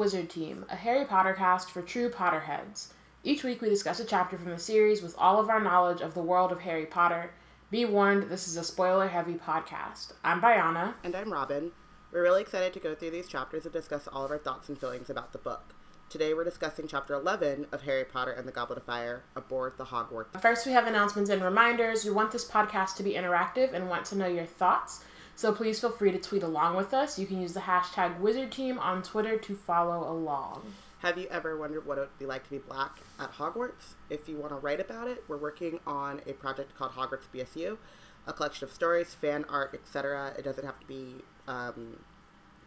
Wizard Team, a Harry Potter cast for true Potterheads. Each week we discuss a chapter from the series with all of our knowledge of the world of Harry Potter. Be warned, this is a spoiler heavy podcast. I'm Bayana. And I'm Robin. We're really excited to go through these chapters and discuss all of our thoughts and feelings about the book. Today we're discussing chapter 11 of Harry Potter and the Goblet of Fire aboard the Hogwarts. First, we have announcements and reminders. We want this podcast to be interactive and want to know your thoughts. So please feel free to tweet along with us. You can use the hashtag WizardTeam on Twitter to follow along. Have you ever wondered what it would be like to be black at Hogwarts? If you want to write about it, we're working on a project called Hogwarts BSU, a collection of stories, fan art, etc. It doesn't have to be um,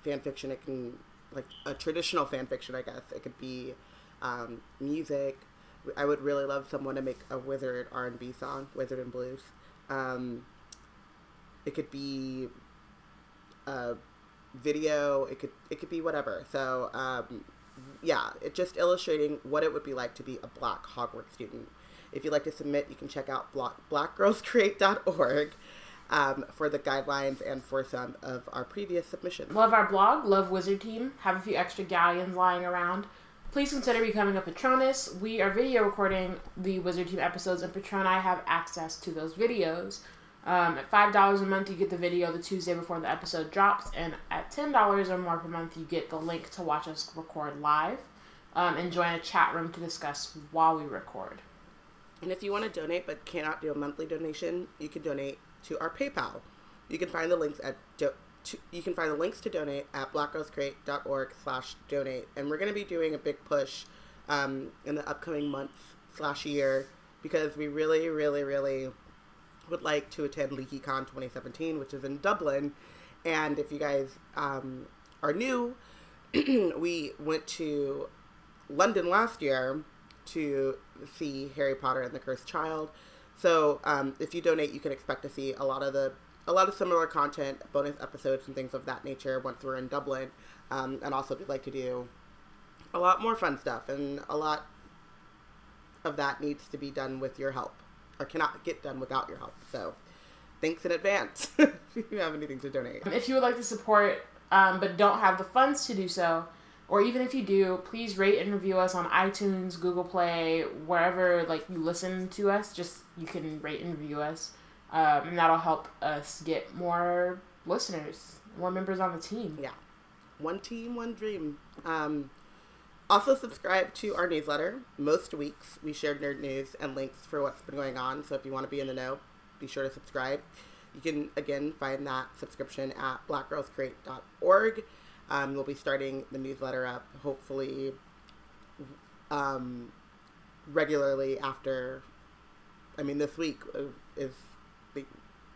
fan fiction. It can like a traditional fan fiction, I guess. It could be um, music. I would really love someone to make a wizard R and B song, Wizard and Blues. Um, it could be a video. It could it could be whatever. So um, yeah, it just illustrating what it would be like to be a Black Hogwarts student. If you'd like to submit, you can check out blackgirlscreate.org um, for the guidelines and for some of our previous submissions. Love our blog, love Wizard Team, have a few extra galleons lying around. Please consider becoming a Patronus. We are video recording the Wizard Team episodes, and Patroni have access to those videos. Um, at $5 a month, you get the video the Tuesday before the episode drops, and at $10 or more per month, you get the link to watch us record live um, and join a chat room to discuss while we record. And if you want to donate but cannot do a monthly donation, you can donate to our PayPal. You can find the links at do- to, you can find the links to donate at blackgirlscreate.org slash donate. And we're going to be doing a big push um, in the upcoming months slash year because we really, really, really would like to attend LeakyCon 2017, which is in Dublin. And if you guys um, are new, we went to London last year to see Harry Potter and the Cursed Child. So um, if you donate, you can expect to see a lot of the a lot of similar content, bonus episodes, and things of that nature once we're in Dublin. Um, and also, we'd like to do a lot more fun stuff, and a lot of that needs to be done with your help, cannot get done without your help. So, thanks in advance if you have anything to donate. If you would like to support, um, but don't have the funds to do so, or even if you do, please rate and review us on iTunes, Google Play, wherever like you listen to us. Just you can rate and review us, um, and that'll help us get more listeners, more members on the team. Yeah, one team, one dream. Um, also, subscribe to our newsletter. Most weeks, we share nerd news and links for what's been going on. So if you want to be in the know, be sure to subscribe. You can again find that subscription at blackgirlscreate.org. Um, we'll be starting the newsletter up hopefully um, regularly after. I mean, this week is the,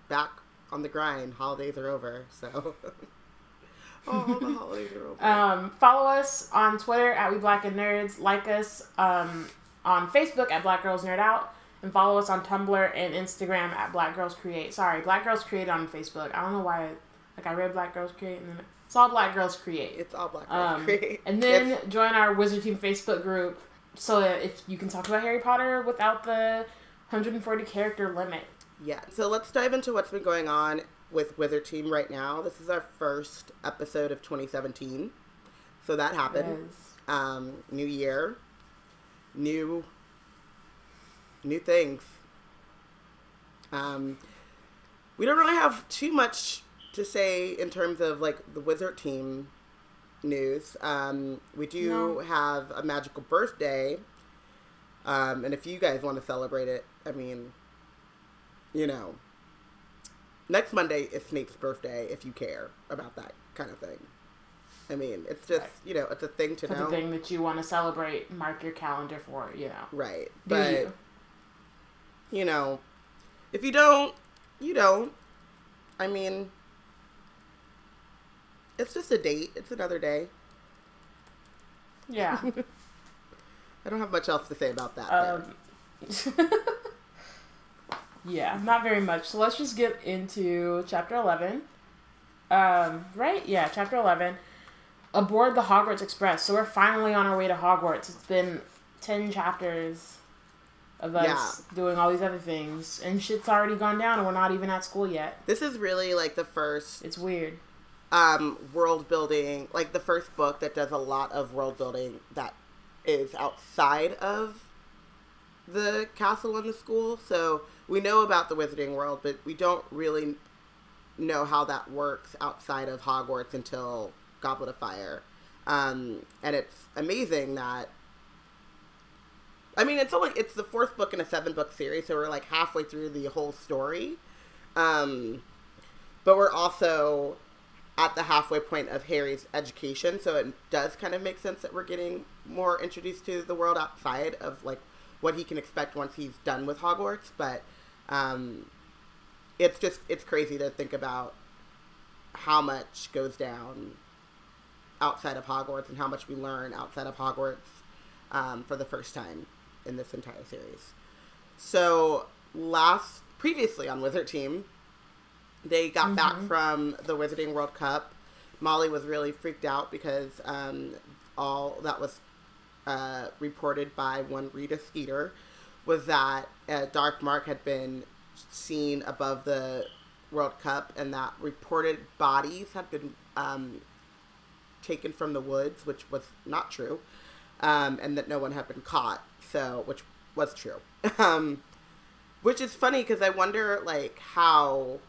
back on the grind. Holidays are over, so. oh, the holidays are over. Um, follow us on Twitter at We Black and Nerds. Like us um, on Facebook at Black Girls Nerd Out. And follow us on Tumblr and Instagram at Black Girls Create. Sorry, Black Girls Create on Facebook. I don't know why. Like I read Black Girls Create and then it's all Black Girls Create. It's all Black Girls Um, Create. and then Yes. join our Wizard Team Facebook group so that if you can talk about Harry Potter without the 140 character limit. Yeah. So let's dive into what's been going on with Wizard Team right now. This is our first episode of 2017. So that happened. Yes. Um, new year, new, new things. Um, we don't really have too much to say in terms of like the Wizard Team news. Um, we do No. have a magical birthday. Um, and if you guys want to celebrate it, I mean, you know, next Monday is Snape's birthday if you care about that kind of thing. I mean, it's just, Right. you know, it's a thing to For know. the thing that you want to celebrate, mark your calendar for, you know. Right. Do but, you? you know, if you don't, you don't. I mean, it's just a date. It's another day. Yeah. I don't have much else to say about that. Um, yeah, not very much. So let's just get into chapter 11. Um, right? Yeah, chapter 11. Aboard the Hogwarts Express. So we're finally on our way to Hogwarts. It's been 10 chapters of us doing all these other things. And shit's already gone down and we're not even at school yet. This is really like the first It's weird. um, world building, like the first book that does a lot of world building that is outside of the castle and the school. So we know about the wizarding world, but we don't really know how that works outside of Hogwarts until Goblet of Fire. Um, and it's amazing that. I mean, it's only it's the fourth book in a seven book series, so we're like halfway through the whole story. Um, but we're also at the halfway point of Harry's education, so it does kind of make sense that we're getting more introduced to the world outside of like what he can expect once he's done with Hogwarts. But um, it's just it's crazy to think about how much goes down outside of Hogwarts and how much we learn outside of Hogwarts um, for the first time in this entire series. So last previously on Wizard Team, they got mm-hmm. back from the Wizarding World Cup. Molly was really freaked out because um, all that was uh, reported by one Rita Skeeter was that a dark mark had been seen above the World Cup and that reported bodies had been um, taken from the woods, which was not true, um, and that no one had been caught. So, which was true. Um, which is funny because I wonder like how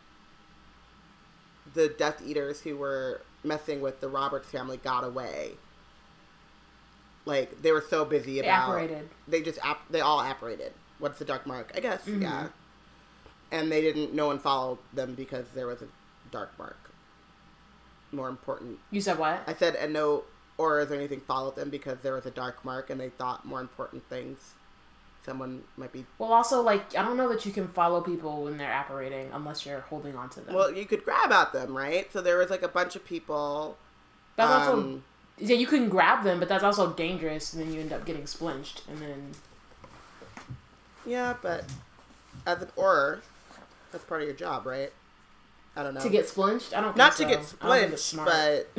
the Death Eaters who were messing with the Roberts family got away. Like they were so busy about. They apparated. They just ap- they all apparated. What's the dark mark? I guess mm-hmm. yeah. And they didn't. No one followed them because there was a dark mark. More important. You said what? I said and no Aurors or anything followed them because there was a dark mark and they thought more important things someone might be. Well, also, like, I don't know that you can follow people when they're apparating unless you're holding on to them. Well, you could grab at them, right? So there was like a bunch of people. That's um, also. Yeah, you can grab them, but that's also dangerous, and then you end up getting splinched, and then. Yeah, but as an Auror, that's part of your job, right? I don't know. To get splinched? I don't. Not to get splinched, but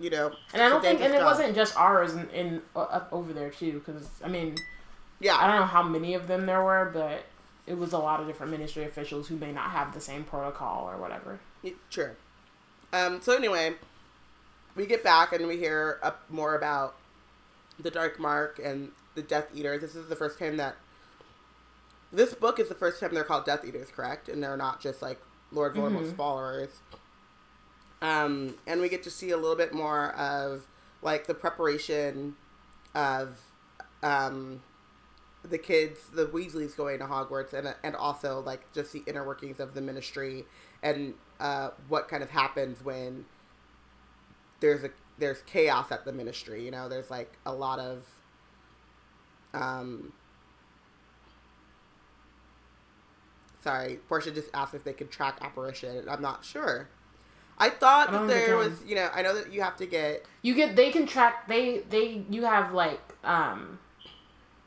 you know. And I don't think, and it wasn't just Aurors in, in uh, over there too, because I mean, yeah, I don't know how many of them there were, but it was a lot of different ministry officials who may not have the same protocol or whatever. True. Um, so anyway, we get back and we hear up more about the Dark Mark and the Death Eaters. This is the first time that this book is the first time they're called Death Eaters, correct? And they're not just like Lord Voldemort's mm-hmm. followers. Um, and we get to see a little bit more of like the preparation of um, the kids, the Weasleys going to Hogwarts, and and also like just the inner workings of the Ministry and uh, what kind of happens when there's a there's chaos at the Ministry. You know, there's like a lot of um. Sorry, Portia just asked if they could track apparition. I'm not sure. I thought I that there was, you know, I know that you have to get you get they can track they they you have like um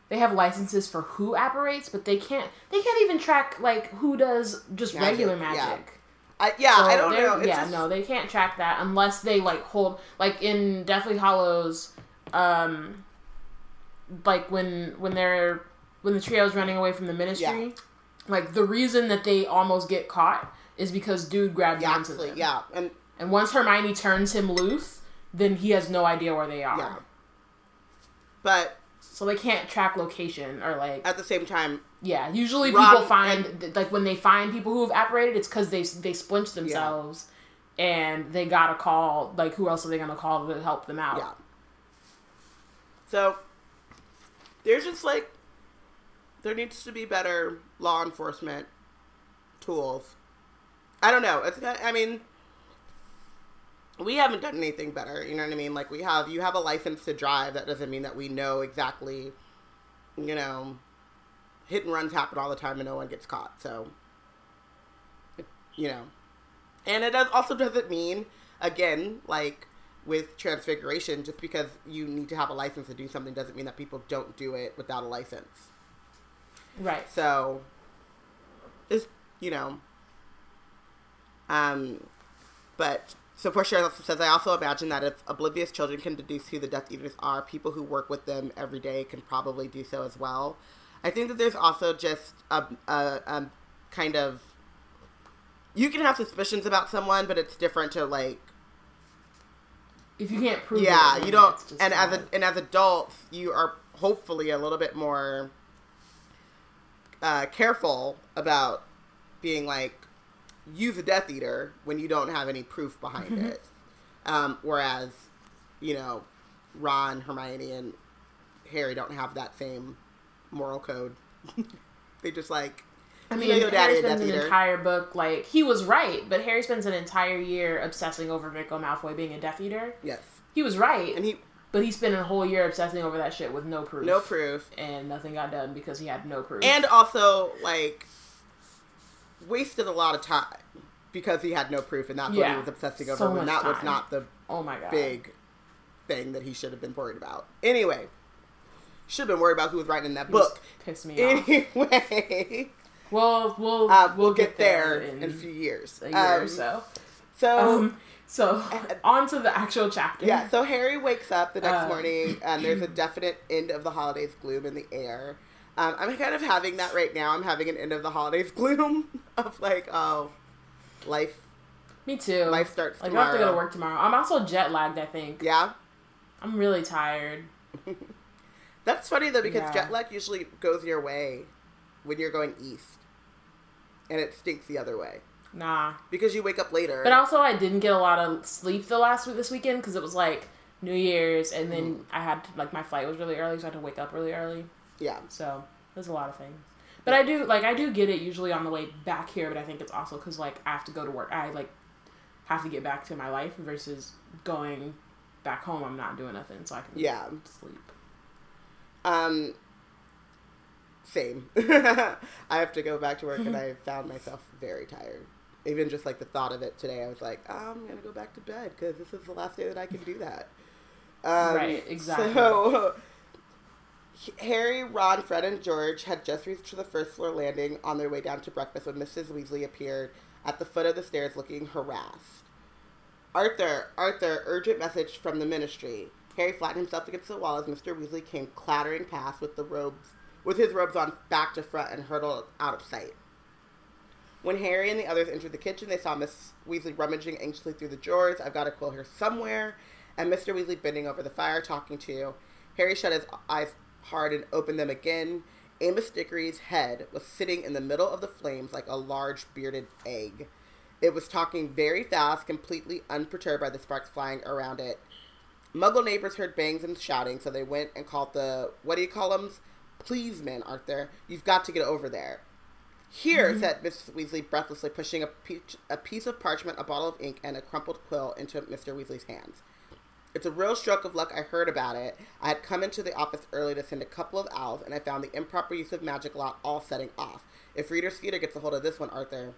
they have licenses for who apparates, but they can't they can't even track like who does just magic, regular magic. Yeah. I, yeah, so I don't know. It's yeah, just... no, they can't track that unless they like hold like in Deathly Hallows, um, like when when they're when the trio's running away from the ministry, yeah. like the reason that they almost get caught is because dude grabs yeah, onto them. Yeah, and and once Hermione turns him loose, then he has no idea where they are. Yeah. But so they can't track location or like at the same time. Yeah, usually people find and, like when they find people who have apparated, it's because they they splinched themselves, yeah. and they got a call. Like who else are they gonna call to help them out? Yeah. So there's just like there needs to be better law enforcement tools I don't know. It's I mean, we haven't done anything better. You know what I mean? Like we have you have a license to drive. That doesn't mean that we know exactly. You know, hit and runs happen all the time and no one gets caught. So, you know, and it does, also doesn't mean again like with transfiguration just because you need to have a license to do something doesn't mean that people don't do it without a license. Right. So, it's you know um, but so Portia also says, I also imagine that if oblivious children can deduce who the Death Eaters are, people who work with them every day can probably do so as well. I think that there's also just a, a, a kind of you can have suspicions about someone, but it's different to like If you can't prove it. yeah, it, you don't and as a, and as adults, you are hopefully a little bit more uh, careful about being like use a Death Eater when you don't have any proof behind Mm-hmm. it. Um, whereas, you know, Ron, Hermione, and Harry don't have that same moral code. they just like I mean, your daddy Harry spends an Eater. entire book like he was right, but Harry spends an entire year obsessing over Draco Malfoy being a Death Eater. yes, He was right, and he but he spent a whole year obsessing over that shit with no proof. no proof. and nothing got done because he had no proof. and also like wasted a lot of time because he had no proof and that's what he was obsessing over So when much that was not the oh my god, big thing that he should have been worried about. Anyway should have been worried about who was writing in that book. pissed me off. anyway. Well, we'll uh, we'll, we'll get, there, in, in, a few years. a year Um, or so. so Um, so on to the actual chapter. yeah so harry wakes up the next Uh, morning and there's a definite end of the holidays gloom in the air um, i'm kind of having that right now i'm having an end of the holidays gloom of like oh life me too. Life starts like I have to go to work tomorrow. I'm also jet lagged. I think. yeah I'm really tired. That's funny though because Yeah. jet lag usually goes your way when you're going east, and it stinks the other way Nah. because you wake up later. But also, I didn't get a lot of sleep the last week this weekend because it was like New Year's, and then Mm. I had to, like my flight was really early, so I had to wake up really early. Yeah, So there's a lot of things. But I do like I do get it usually on the way back here, but I think it's also because like I have to go to work. I like have to get back to my life versus going back home. I'm not doing nothing, so I can yeah. sleep. Um, same. I have to go back to work, and I found myself very tired. Even just like the thought of it today, I was like, I'm gonna go back to bed because this is the last day that I can do that. Um, Right, exactly. So, Harry, Ron, Fred, and George had just reached the first floor landing on their way down to breakfast when Mrs. Weasley appeared at the foot of the stairs looking harassed. Arthur, Arthur, urgent message from the ministry. Harry flattened himself against the wall as Mr. Weasley came clattering past with the robes, with his robes on back to front and hurtled out of sight. When Harry and the others entered the kitchen, they saw Miss Weasley rummaging anxiously through the drawers. I've got a quill here somewhere, and Mr. Weasley bending over the fire, talking to. Harry shut his eyes hard and opened them again. Amos Diggory's head was sitting in the middle of the flames like a large bearded egg. It was talking very fast, completely unperturbed by the sparks flying around it. Muggle neighbors heard bangs and shouting, so they went and called the what do you call them? Please, man, Arthur, you've got to get over there. Here, mm-hmm. said Mrs. Weasley breathlessly, pushing a, peach, a piece of parchment, a bottle of ink, and a crumpled quill into Mr. Weasley's hands. It's a real stroke of luck. I heard about it. I had come into the office early to send a couple of owls, and I found the improper use of magic lot all setting off. If Rita Skeeter gets a hold of this one, Arthur.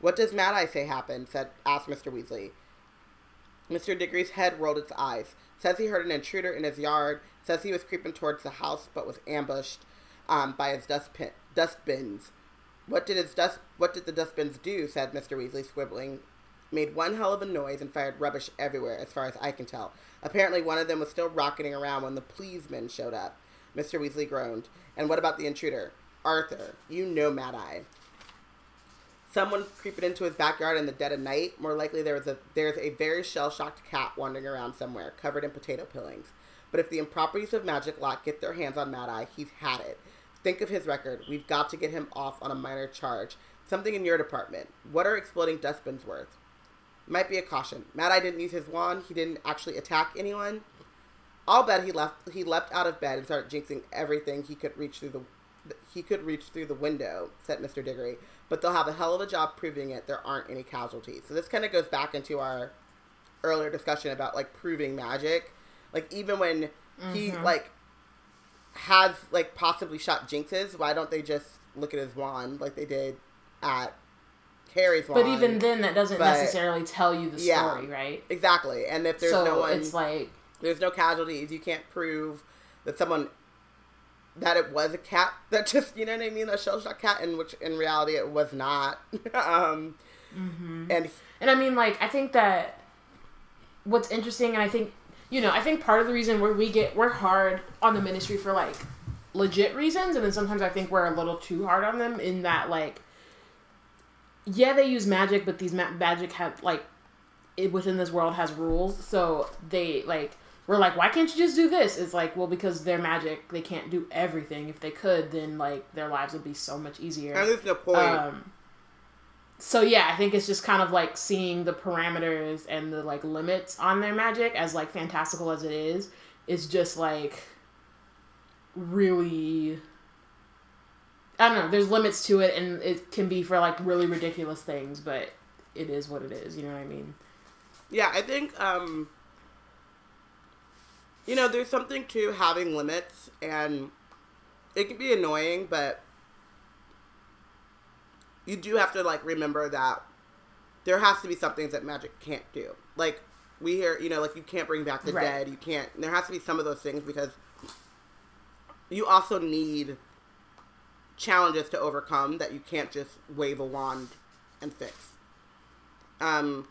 What does Mad Eye say happened? said asked Mr. Weasley. Mr. Diggory's head rolled its eyes. Says he heard an intruder in his yard. Says he was creeping towards the house, but was ambushed um, by his dust dustpin, dustbins. What did his dust? What did the dustbins do? said Mr. Weasley, squibbling. Made one hell of a noise and fired rubbish everywhere, as far as I can tell. Apparently, one of them was still rocketing around when the policemen showed up. Mr. Weasley groaned. And what about the intruder? Arthur, you know Mad Eye. Someone creeping into his backyard in the dead of night. More likely, there was a there's a very shell shocked cat wandering around somewhere, covered in potato peelings. But if the improper use of magic lot get their hands on Mad Eye, he's had it. Think of his record. We've got to get him off on a minor charge. Something in your department. What are exploding dustbins worth? Might be a caution. Mad Eye didn't use his wand. He didn't actually attack anyone. I'll bet he left. He leapt out of bed and started jinxing everything he could reach through the. He could reach through the window," said Mister Diggory. "But they'll have a hell of a job proving it. There aren't any casualties." So this kind of goes back into our earlier discussion about like proving magic. Like even when he mm-hmm. like has like possibly shot jinxes, why don't they just look at his wand like they did at Harry's wand? But even then, that doesn't but- necessarily tell you the Yeah. story, right? exactly. And if there's so no one, it's like there's no casualties. You can't prove that someone that it was a cat that just you know what I mean, a shell shock cat, in which in reality it was not. um, And And I mean, like, I think that what's interesting, and I think, you know, I think part of the reason where we get, we're hard on the ministry for, like, legit reasons, and then sometimes I think we're a little too hard on them in that, like, yeah, they use magic, but these ma- magic have like it, within this world has rules. So they like we're like, why can't you just do this? It's like, well, because they're magic, they can't do everything. If they could, then like their lives would be so much easier. And there's no point. Um, so yeah, I think it's just kind of like seeing the parameters and the like limits on their magic as like fantastical as it is, is just like really I don't know, there's limits to it and it can be for like really ridiculous things, but it is what it is, you know what I mean? Yeah, I think um you know, there's something to having limits and it can be annoying, but you do have to like remember that there has to be some things that magic can't do. Like we hear, you know, like you can't bring back the Right. dead, you can't there has to be some of those things because you also need challenges to overcome that you can't just wave a wand and fix. Um,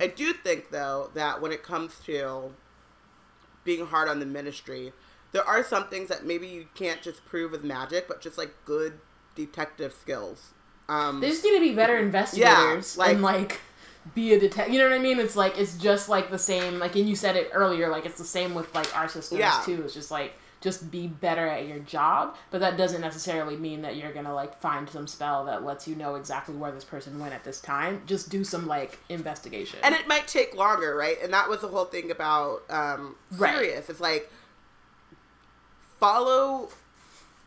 I do think though that when it comes to being hard on the ministry, there are some things that maybe you can't just prove with magic, but just like good detective skills. Um, They just need to be better investigators like- and like be a detective. You know what I mean? It's like it's just like the same. Like and you said it earlier. Like it's the same with like our systems Yeah. too. It's just like just be better at your job, but that doesn't necessarily mean that you're gonna like find some spell that lets you know exactly where this person went at this time. Just do some like investigation. and it might take longer, right? And that was the whole thing about um, Right. It's like follow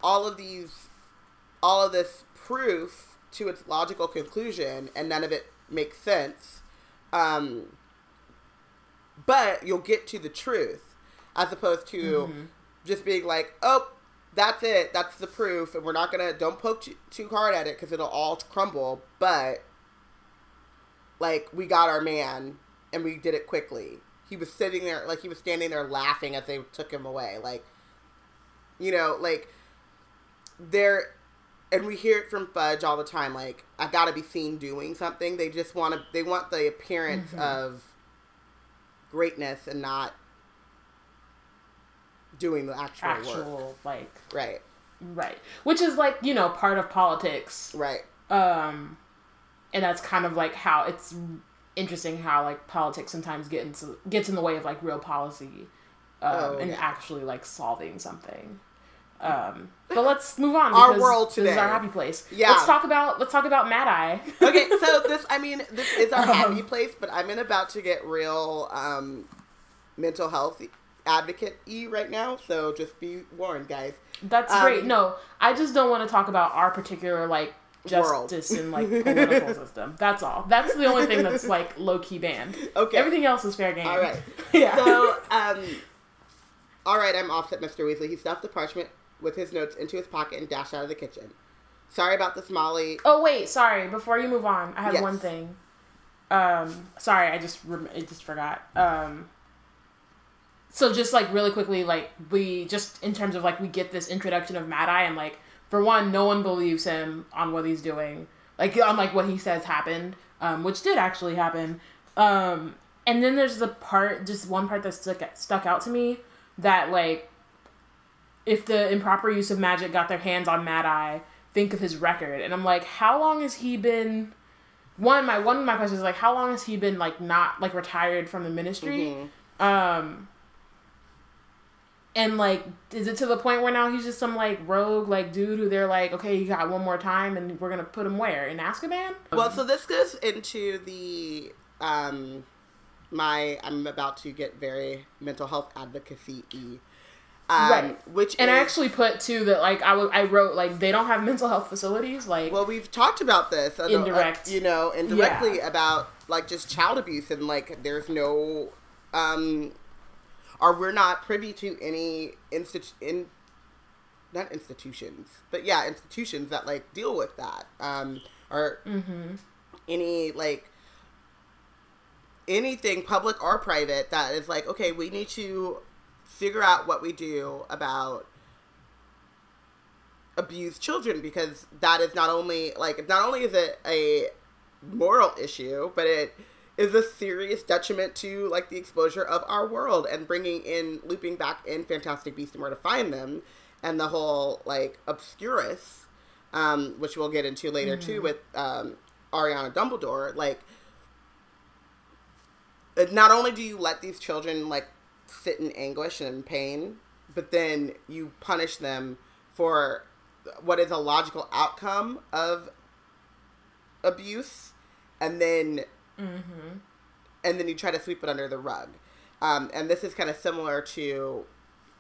all of these, all of this proof to its logical conclusion, and none of it makes sense. Um, but you'll get to the truth, as opposed to just being like, oh. That's it. That's the proof, and we're not gonna. Don't poke too, too hard at it because it'll all crumble. But like we got our man and we did it quickly. He was sitting there like he was standing there laughing as they took him away. Like you know, like there and we hear it from Fudge all the time, like, I gotta be seen doing something. They just wanna they want the appearance mm-hmm. of greatness and not doing the actual, work. like Right. right, which is like you know part of politics. Right. um and that's kind of like how it's interesting how like politics sometimes get into gets in the way of like real policy um, Oh, and yeah. actually like solving something um but let's move on Our world this is our happy place Yeah. let's talk about let's talk about mad eye okay, so this, I mean, this is our happy Um, place, but I'm in about to get real um, mental health advocate e right now, so just be warned, guys. that's Um, great no i just don't want to talk about our particular like World. justice and like political system that's all that's the only thing that's like low-key banned Okay. everything else is fair game All right. yeah So, um, all right, I'm offset, Mr. Weasley. He stuffed the parchment with his notes into his pocket and dashed out of the kitchen. Sorry about the Molly. Oh wait, sorry. Before you move on, I have Yes. one thing. Um, sorry, I just rem- I just forgot. Um, so just like really quickly, like we just in terms of like we get this introduction of Mad Eye, and like for one, no one believes him on what he's doing, like on like what he says happened, um, which did actually happen. Um, and then there's the part, just one part that stuck stuck out to me that like if the improper use of magic got their hands on Mad Eye, think of his record. And I'm like, how long has he been? One, my one of my questions is like, how long has he been like not like retired from the ministry? Um, and like, is it to the point where now he's just some like rogue like dude who they're like, okay, you got one more time, and we're gonna put him where in Azkaban? Well, so this goes into the um, my. I'm about to get very mental health advocacy y. Um, Right. Which and is, I actually put too that like I wa- I wrote like they don't have mental health facilities like Well, we've talked about this. uh, Indirect. uh, you know, indirectly about like just child abuse and like there's no, um, or we're not privy to any institu- in, not institutions, but yeah, institutions that like deal with that. Um, or any like anything public or private that is like okay, we need to figure out what we do about abused children because that is not only like not only is it a moral issue but it is a serious detriment to like the exposure of our world and bringing in looping back in fantastic beasts and where to find them and the whole like obscurus um, which we'll get into later too with um, Ariana Dumbledore, like uh, not only do you let these children like sit in anguish and in pain, but then you punish them for what is a logical outcome of abuse, and then Mm-hmm. and then you try to sweep it under the rug. Um, and this is kind of similar to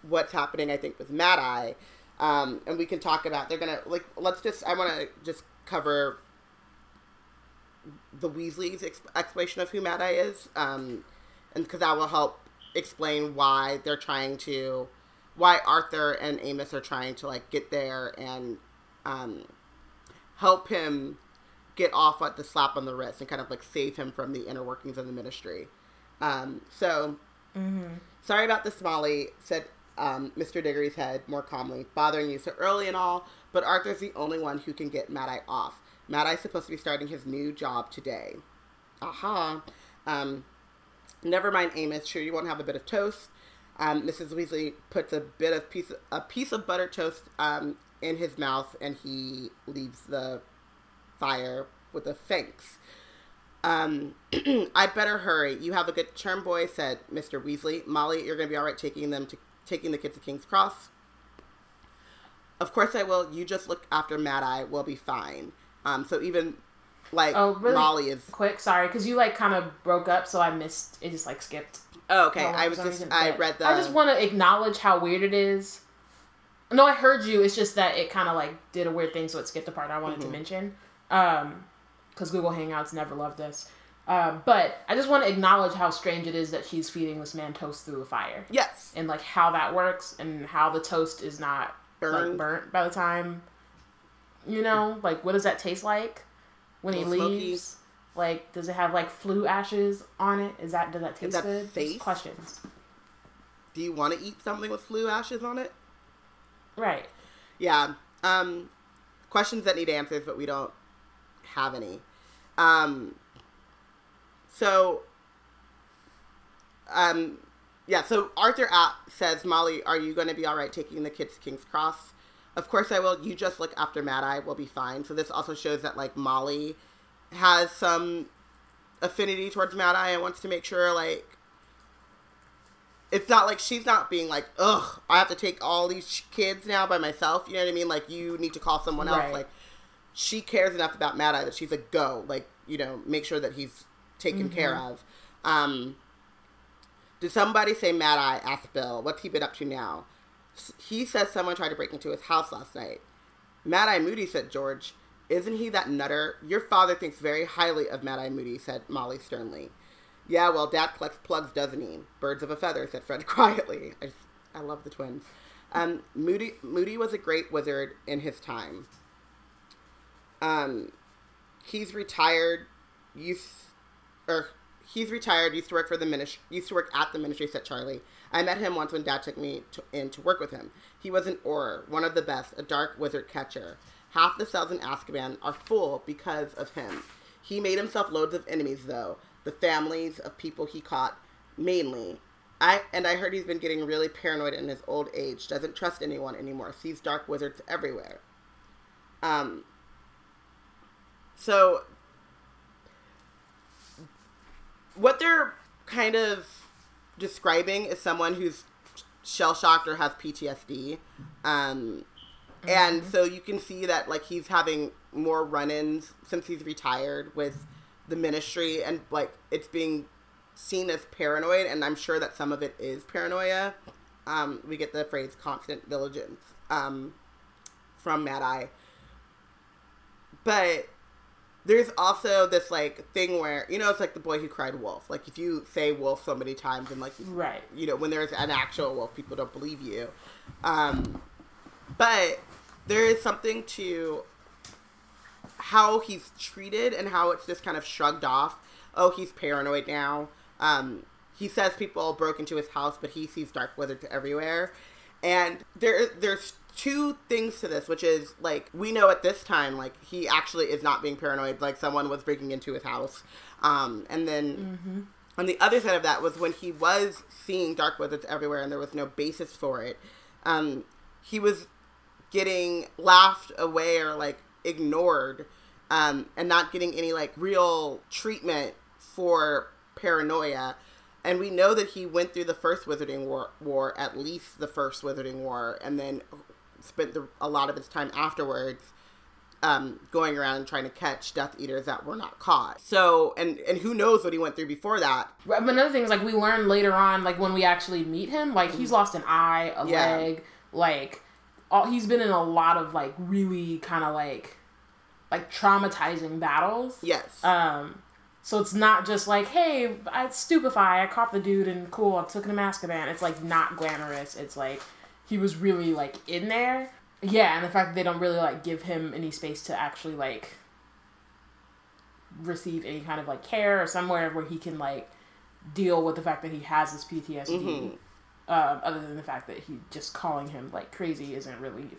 what's happening, I think, with Mad Eye. Um, and we can talk about they're gonna like let's just I want to just cover the Weasleys' ex- explanation of who Mad Eye is, um, and because that will help explain why they're trying to, why Arthur and Amos are trying to like get there and um, help him get off at the slap on the wrist and kind of like save him from the inner workings of the ministry. Um, so, sorry about this, Molly, said um, Mr. Diggory's head more calmly, bothering you so early and all, but Arthur's the only one who can get Mad Eye off. Mad Eye's supposed to be starting his new job today. Aha. Um, never mind, Amos. Sure, you won't have a bit of toast. Um, Mrs. Weasley puts a bit of piece a piece of butter toast um, in his mouth, and he leaves the fire with a thanks. Um, I'd better hurry. You have a good term, boy," said Mr. Weasley. Molly, you're going to be all right taking them to taking the kids to King's Cross. Of course I will. You just look after Mad Eye. We'll be fine. Um, so even like Oh, really? Molly is. Quick, sorry, because you like kind of broke up, so I missed. It just like skipped. Oh, okay. going I was just. I read the. I just want to acknowledge how weird it is. No, I heard you. It's just that it kind of like did a weird thing, so it skipped the part I wanted Mm-hmm. to mention. Um, because Google Hangouts never loved this. Um, but I just want to acknowledge how strange it is that she's feeding this man toast through a fire, yes. and like how that works, and how the toast is not like burnt by the time. You know, like what does that taste like when he Little smoky. leaves? Like, does it have like Floo ashes on it? Is that does that taste that good? Safe? questions. Do you want to eat something with Floo ashes on it? Right. Yeah. Um, questions that need answers, but we don't have any. Um, so, um, yeah. So Arthur at says, "Molly, are you going to be all right taking the kids to King's Cross?" Of course I will. You just look after Mad Eye. We'll be fine. So this also shows that like Molly has some affinity towards Mad Eye and wants to make sure like it's not like she's not being like, ugh, I have to take all these kids now by myself. You know what I mean? Like, you need to call someone else. Right. Like, she cares enough about Mad Eye that she's a go. Like, you know, make sure that he's taken care of. Um, did somebody say Mad Eye? asked Bill. What's he been up to now? He says someone tried to break into his house last night. Mad Eye Moody, said George. Isn't he that nutter? Your father thinks very highly of Mad Eye Moody, said Molly sternly. Yeah, well, Dad collects plugs, doesn't he? Birds of a feather, said Fred quietly. I, just, I love the twins. Um, Moody, Moody was a great wizard in his time. Um, he's retired. Used, or he's retired. Used to work for the ministry. Used to work at the ministry. Said Charlie. I met him once when Dad took me to, in to work with him. He was an Auror, one of the best, a dark wizard catcher. Half the cells in Azkaban are full because of him. He made himself loads of enemies, though. The families of people he caught, mainly. I and I heard he's been getting really paranoid in his old age. Doesn't trust anyone anymore. Sees dark wizards everywhere. Um. So, what they're kind of describing is someone who's shell shocked or has PTSD. Um, and so you can see that like he's having more run-ins since he's retired with the ministry and like it's being seen as paranoid and i'm sure that some of it is paranoia um, we get the phrase constant diligence um, from mad eye but there's also this like thing where you know it's like the boy who cried wolf. Like if you say wolf so many times and like Right. you know when there's an actual wolf people don't believe you. Um, but there is something to how he's treated and how it's just kind of shrugged off. Oh he's paranoid now. Um, he says people broke into his house but he sees dark wizards everywhere. And there there's two things to this which is like we know at this time like he actually is not being paranoid like someone was breaking into his house um, and then on the other side of that was when he was seeing dark wizards everywhere and there was no basis for it um, he was getting laughed away or like ignored um, and not getting any like real treatment for paranoia. And we know that he went through the first Wizarding War, war at least the first Wizarding War, and then spent the, a lot of his time afterwards um, going around trying to catch Death Eaters that were not caught. So, and and who knows what he went through before that? But another thing is like we learn later on, like when we actually meet him, like he's lost an eye, a Yeah. leg, like all, he's been in a lot of like really kind of like like traumatizing battles. Yes. Um, so it's not just like, hey, I stupefy, I caught the dude and cool, I took him to Azkaban. It's like not glamorous. It's like he was really like in there. Yeah, and the fact that they don't really like give him any space to actually like receive any kind of like care or somewhere where he can like deal with the fact that he has this PTSD. Mm-hmm. Um, other than the fact that he just calling him like crazy isn't really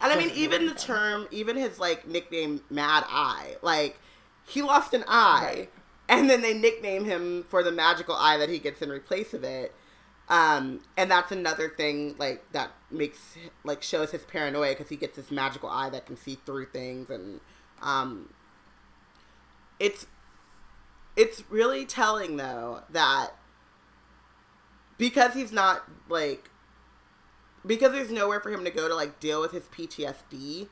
And I mean, even really the term, even his like nickname, Mad Eye, like he lost an eye, Right. and then they nickname him for the magical eye that he gets in replace of it. Um, and that's another thing like that makes like shows his paranoia because he gets this magical eye that can see through things, and um, it's it's really telling though that because he's not like because there's nowhere for him to go to like deal with his PTSD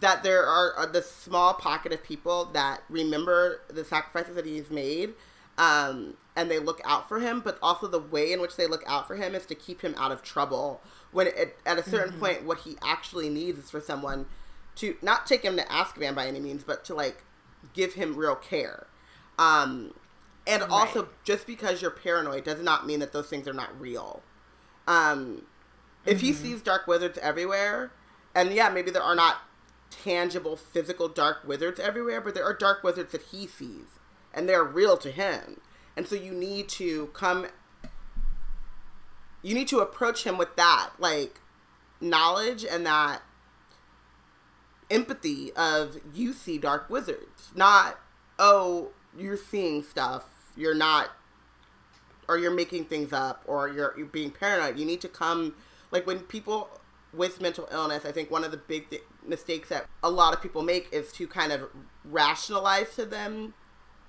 that there are, are the small pocket of people that remember the sacrifices that he's made um, and they look out for him but also the way in which they look out for him is to keep him out of trouble. When it, at a certain point what he actually needs is for someone to not take him to Azkaban by any means but to like give him real care. Um, and also just because you're paranoid does not mean that those things are not real. Um, if he sees dark wizards everywhere, and yeah, maybe there are not tangible physical dark wizards everywhere, but there are dark wizards that he sees, and they're real to him. And so you need to come, you need to approach him with that, like, knowledge and that empathy of you see dark wizards, not, oh, you're seeing stuff, you're not or you're making things up or you're you're being paranoid. You need to come like when people with mental illness, I think one of the big th- mistakes that a lot of people make is to kind of rationalize to them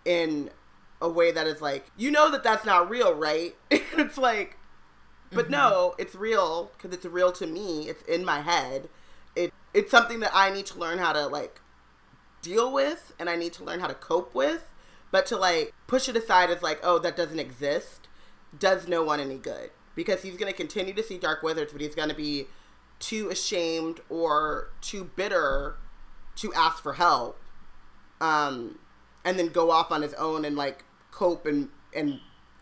in a way that is like, you know that that's not real, right? it's like but no, it's real because it's real to me. It's in my head. It it's something that I need to learn how to like deal with and I need to learn how to cope with. But to like push it aside as like, oh, that doesn't exist, does no one any good. Because he's gonna continue to see dark wizards, but he's gonna be too ashamed or too bitter to ask for help. Um and then go off on his own and like cope and and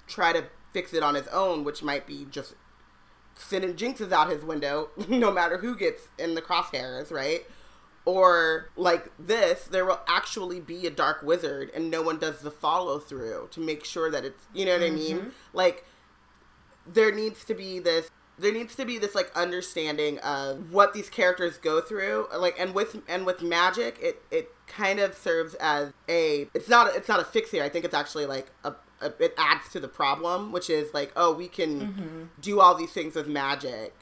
try to fix it on his own, which might be just sending jinxes out his window, no matter who gets in the crosshairs, right? Or like this, there will actually be a dark wizard and no one does the follow through to make sure that it's, you know what I mean? Mm-hmm. Like, there needs to be this there needs to be this like understanding of what these characters go through like and with and with magic it it kind of serves as a it's not it's not a fix here. I think it's actually like a, a it adds to the problem which is like oh we can mm-hmm. do all these things with magic.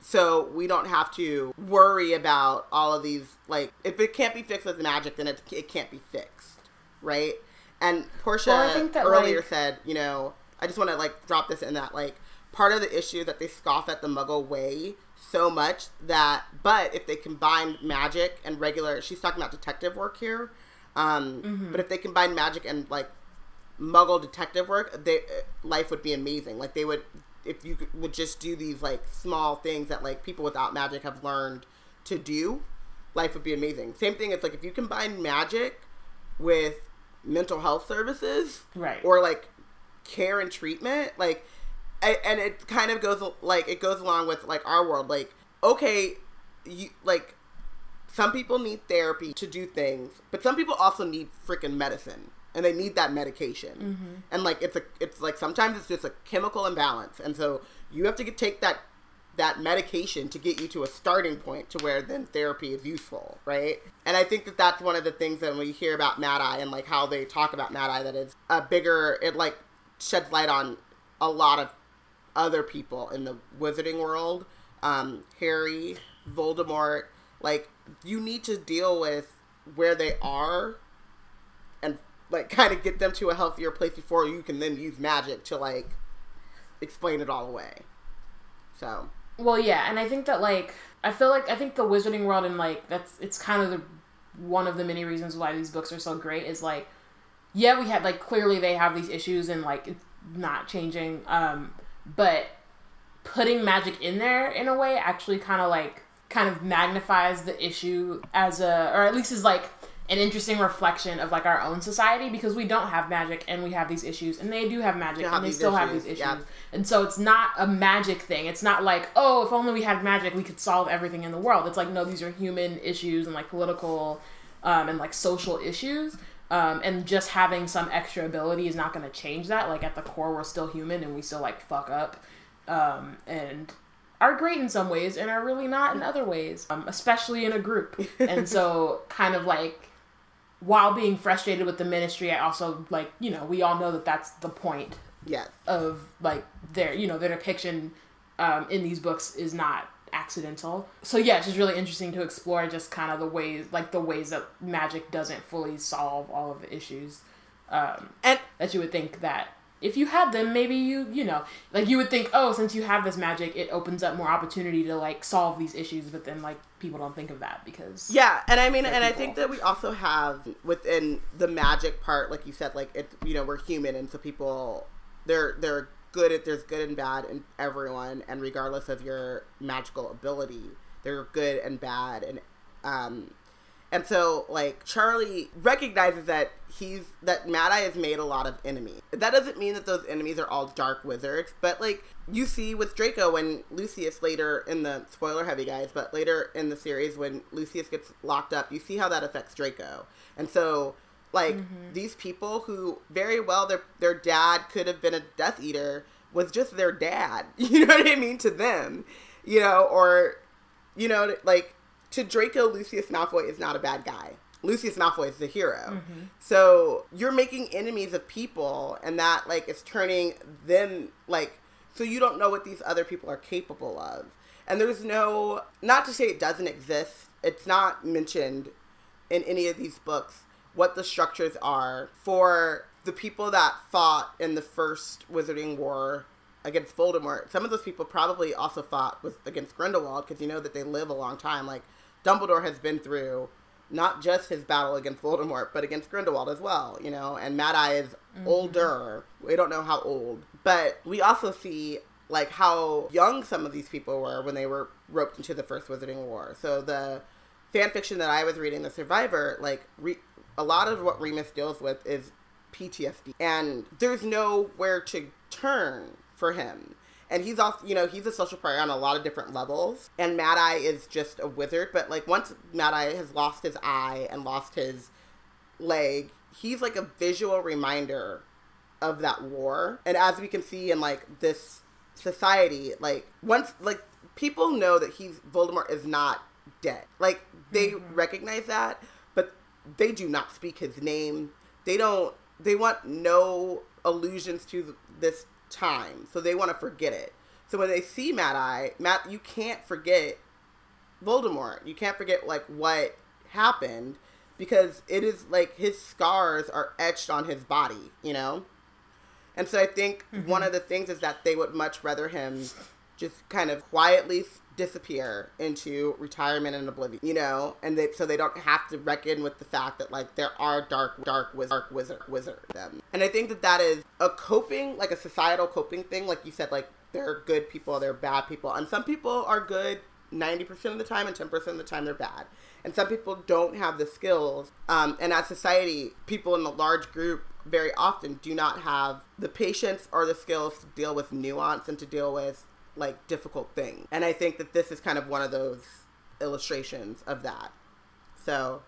So we don't have to worry about all of these like if it can't be fixed with magic then it, it can't be fixed right? And portia Well, I think that, earlier like- said you know i just want to like drop this in that like part of the issue that they scoff at the muggle way so much that but if they combine magic and regular she's talking about detective work here um Mm-hmm. but if they combine magic and like muggle detective work they life would be amazing like they would if you could, would just do these like small things that like people without magic have learned to do life would be amazing same thing it's like if you combine magic with mental health services Right. or like care and treatment like and it kind of goes like it goes along with like our world. Like okay you like some people need therapy to do things but some people also need freaking medicine and they need that medication. Mm-hmm. And like it's a it's like sometimes it's just a chemical imbalance and so you have to get, take that that medication to get you to a starting point to where then therapy is useful right? And i think that that's one of the things that when you hear about mad eye and like how they talk about mad eye that it's a bigger it like sheds light on a lot of other people in the wizarding world um harry voldemort like you need to deal with where they are and like kind of get them to a healthier place before you can then use magic to like explain it all away. So, Well, yeah, and I think that like I feel like I think the Wizarding World and like that's it's kind of the one of the many reasons why these books are so great is like yeah we had like clearly they have these issues and like it's not changing um but putting magic in there in a way actually kind of like kind of magnifies the issue as a or at least is like an interesting reflection of like our own society because we don't have magic and we have these issues and they do have magic and they still have these issues. And so it's not a magic thing. It's not like oh if only we had magic we could solve everything in the world. It's like no these are human issues and like political um, and like social issues um, and just having some extra ability is not going to change that like at the core we're still human and we still like fuck up um, and are great in some ways and are really not in other ways, um, especially in a group. and so, kind of like, while being frustrated with the ministry, I also like, you know, we all know that that's the point yes. of like their, you know, their depiction um, in these books is not accidental. So yeah, it's just really interesting to explore just kind of the ways, like the ways that magic doesn't fully solve all of the issues um, And that you would think that if you had them maybe you you know like you would think oh since you have this magic it opens up more opportunity to like solve these issues but then like people don't think of that because Yeah, and I mean, and I think that we also have within the magic part, like you said, like it, you know, we're human, and so people, they're they're good at there's good and bad in everyone, and regardless of your magical ability, they're good and bad, and um, and so like Charlie recognizes that he's that Mad Eye has made a lot of enemies. That doesn't mean that those enemies are all dark wizards, but like you see with Draco when Lucius later in the spoiler heavy guys, but later in the series when Lucius gets locked up, you see how that affects Draco. And so like mm-hmm. these people who very well their their dad could have been a Death Eater was just their dad. You know what I mean to them, you know, or you know, like to Draco, Lucius Malfoy is not a bad guy. Lucius Malfoy is the hero. Mm-hmm. So you're making enemies of people, and that like is turning them like so you don't know what these other people are capable of. And there's no not to say it doesn't exist. It's not mentioned in any of these books what the structures are for the people that fought in the first Wizarding War against Voldemort. Some of those people probably also fought with against Grindelwald because you know that they live a long time. Like Dumbledore has been through not just his battle against Voldemort, but against Grindelwald as well. You know, and Mad Eye is mm-hmm. older. We don't know how old, but we also see like how young some of these people were when they were roped into the first Wizarding War. So the fan fiction that I was reading, The Survivor, like re- a lot of what Remus deals with is PTSD, and there's nowhere to turn for him. And he's also, you know, he's a social pariah on a lot of different levels. And Mad Eye is just a wizard, but like once Mad Eye has lost his eye and lost his leg, he's like a visual reminder of that war. And as we can see in like this society, like once like people know that he's Voldemort is not dead. Like they mm-hmm. recognize that, they do not speak his name. They don't they want no allusions to this time. So they want to forget it. So when they see Mad Eye, Matt you can't forget Voldemort. You can't forget like what happened because it is like his scars are etched on his body, you know? And so I think mm-hmm. one of the things is that they would much rather him just kind of quietly disappear into retirement and oblivion, you know, and they so they don't have to reckon with the fact that like there are dark, dark, wiz- dark wizard, wizard them. And I think that that is a coping, like a societal coping thing. Like you said, like there are good people, there are bad people, and some people are good ninety percent of the time, and ten percent of the time they're bad. And some people don't have the skills. Um, and as society, people in the large group very often do not have the patience or the skills to deal with nuance and to deal with like difficult thing. And I think that this is kind of one of those illustrations of that. So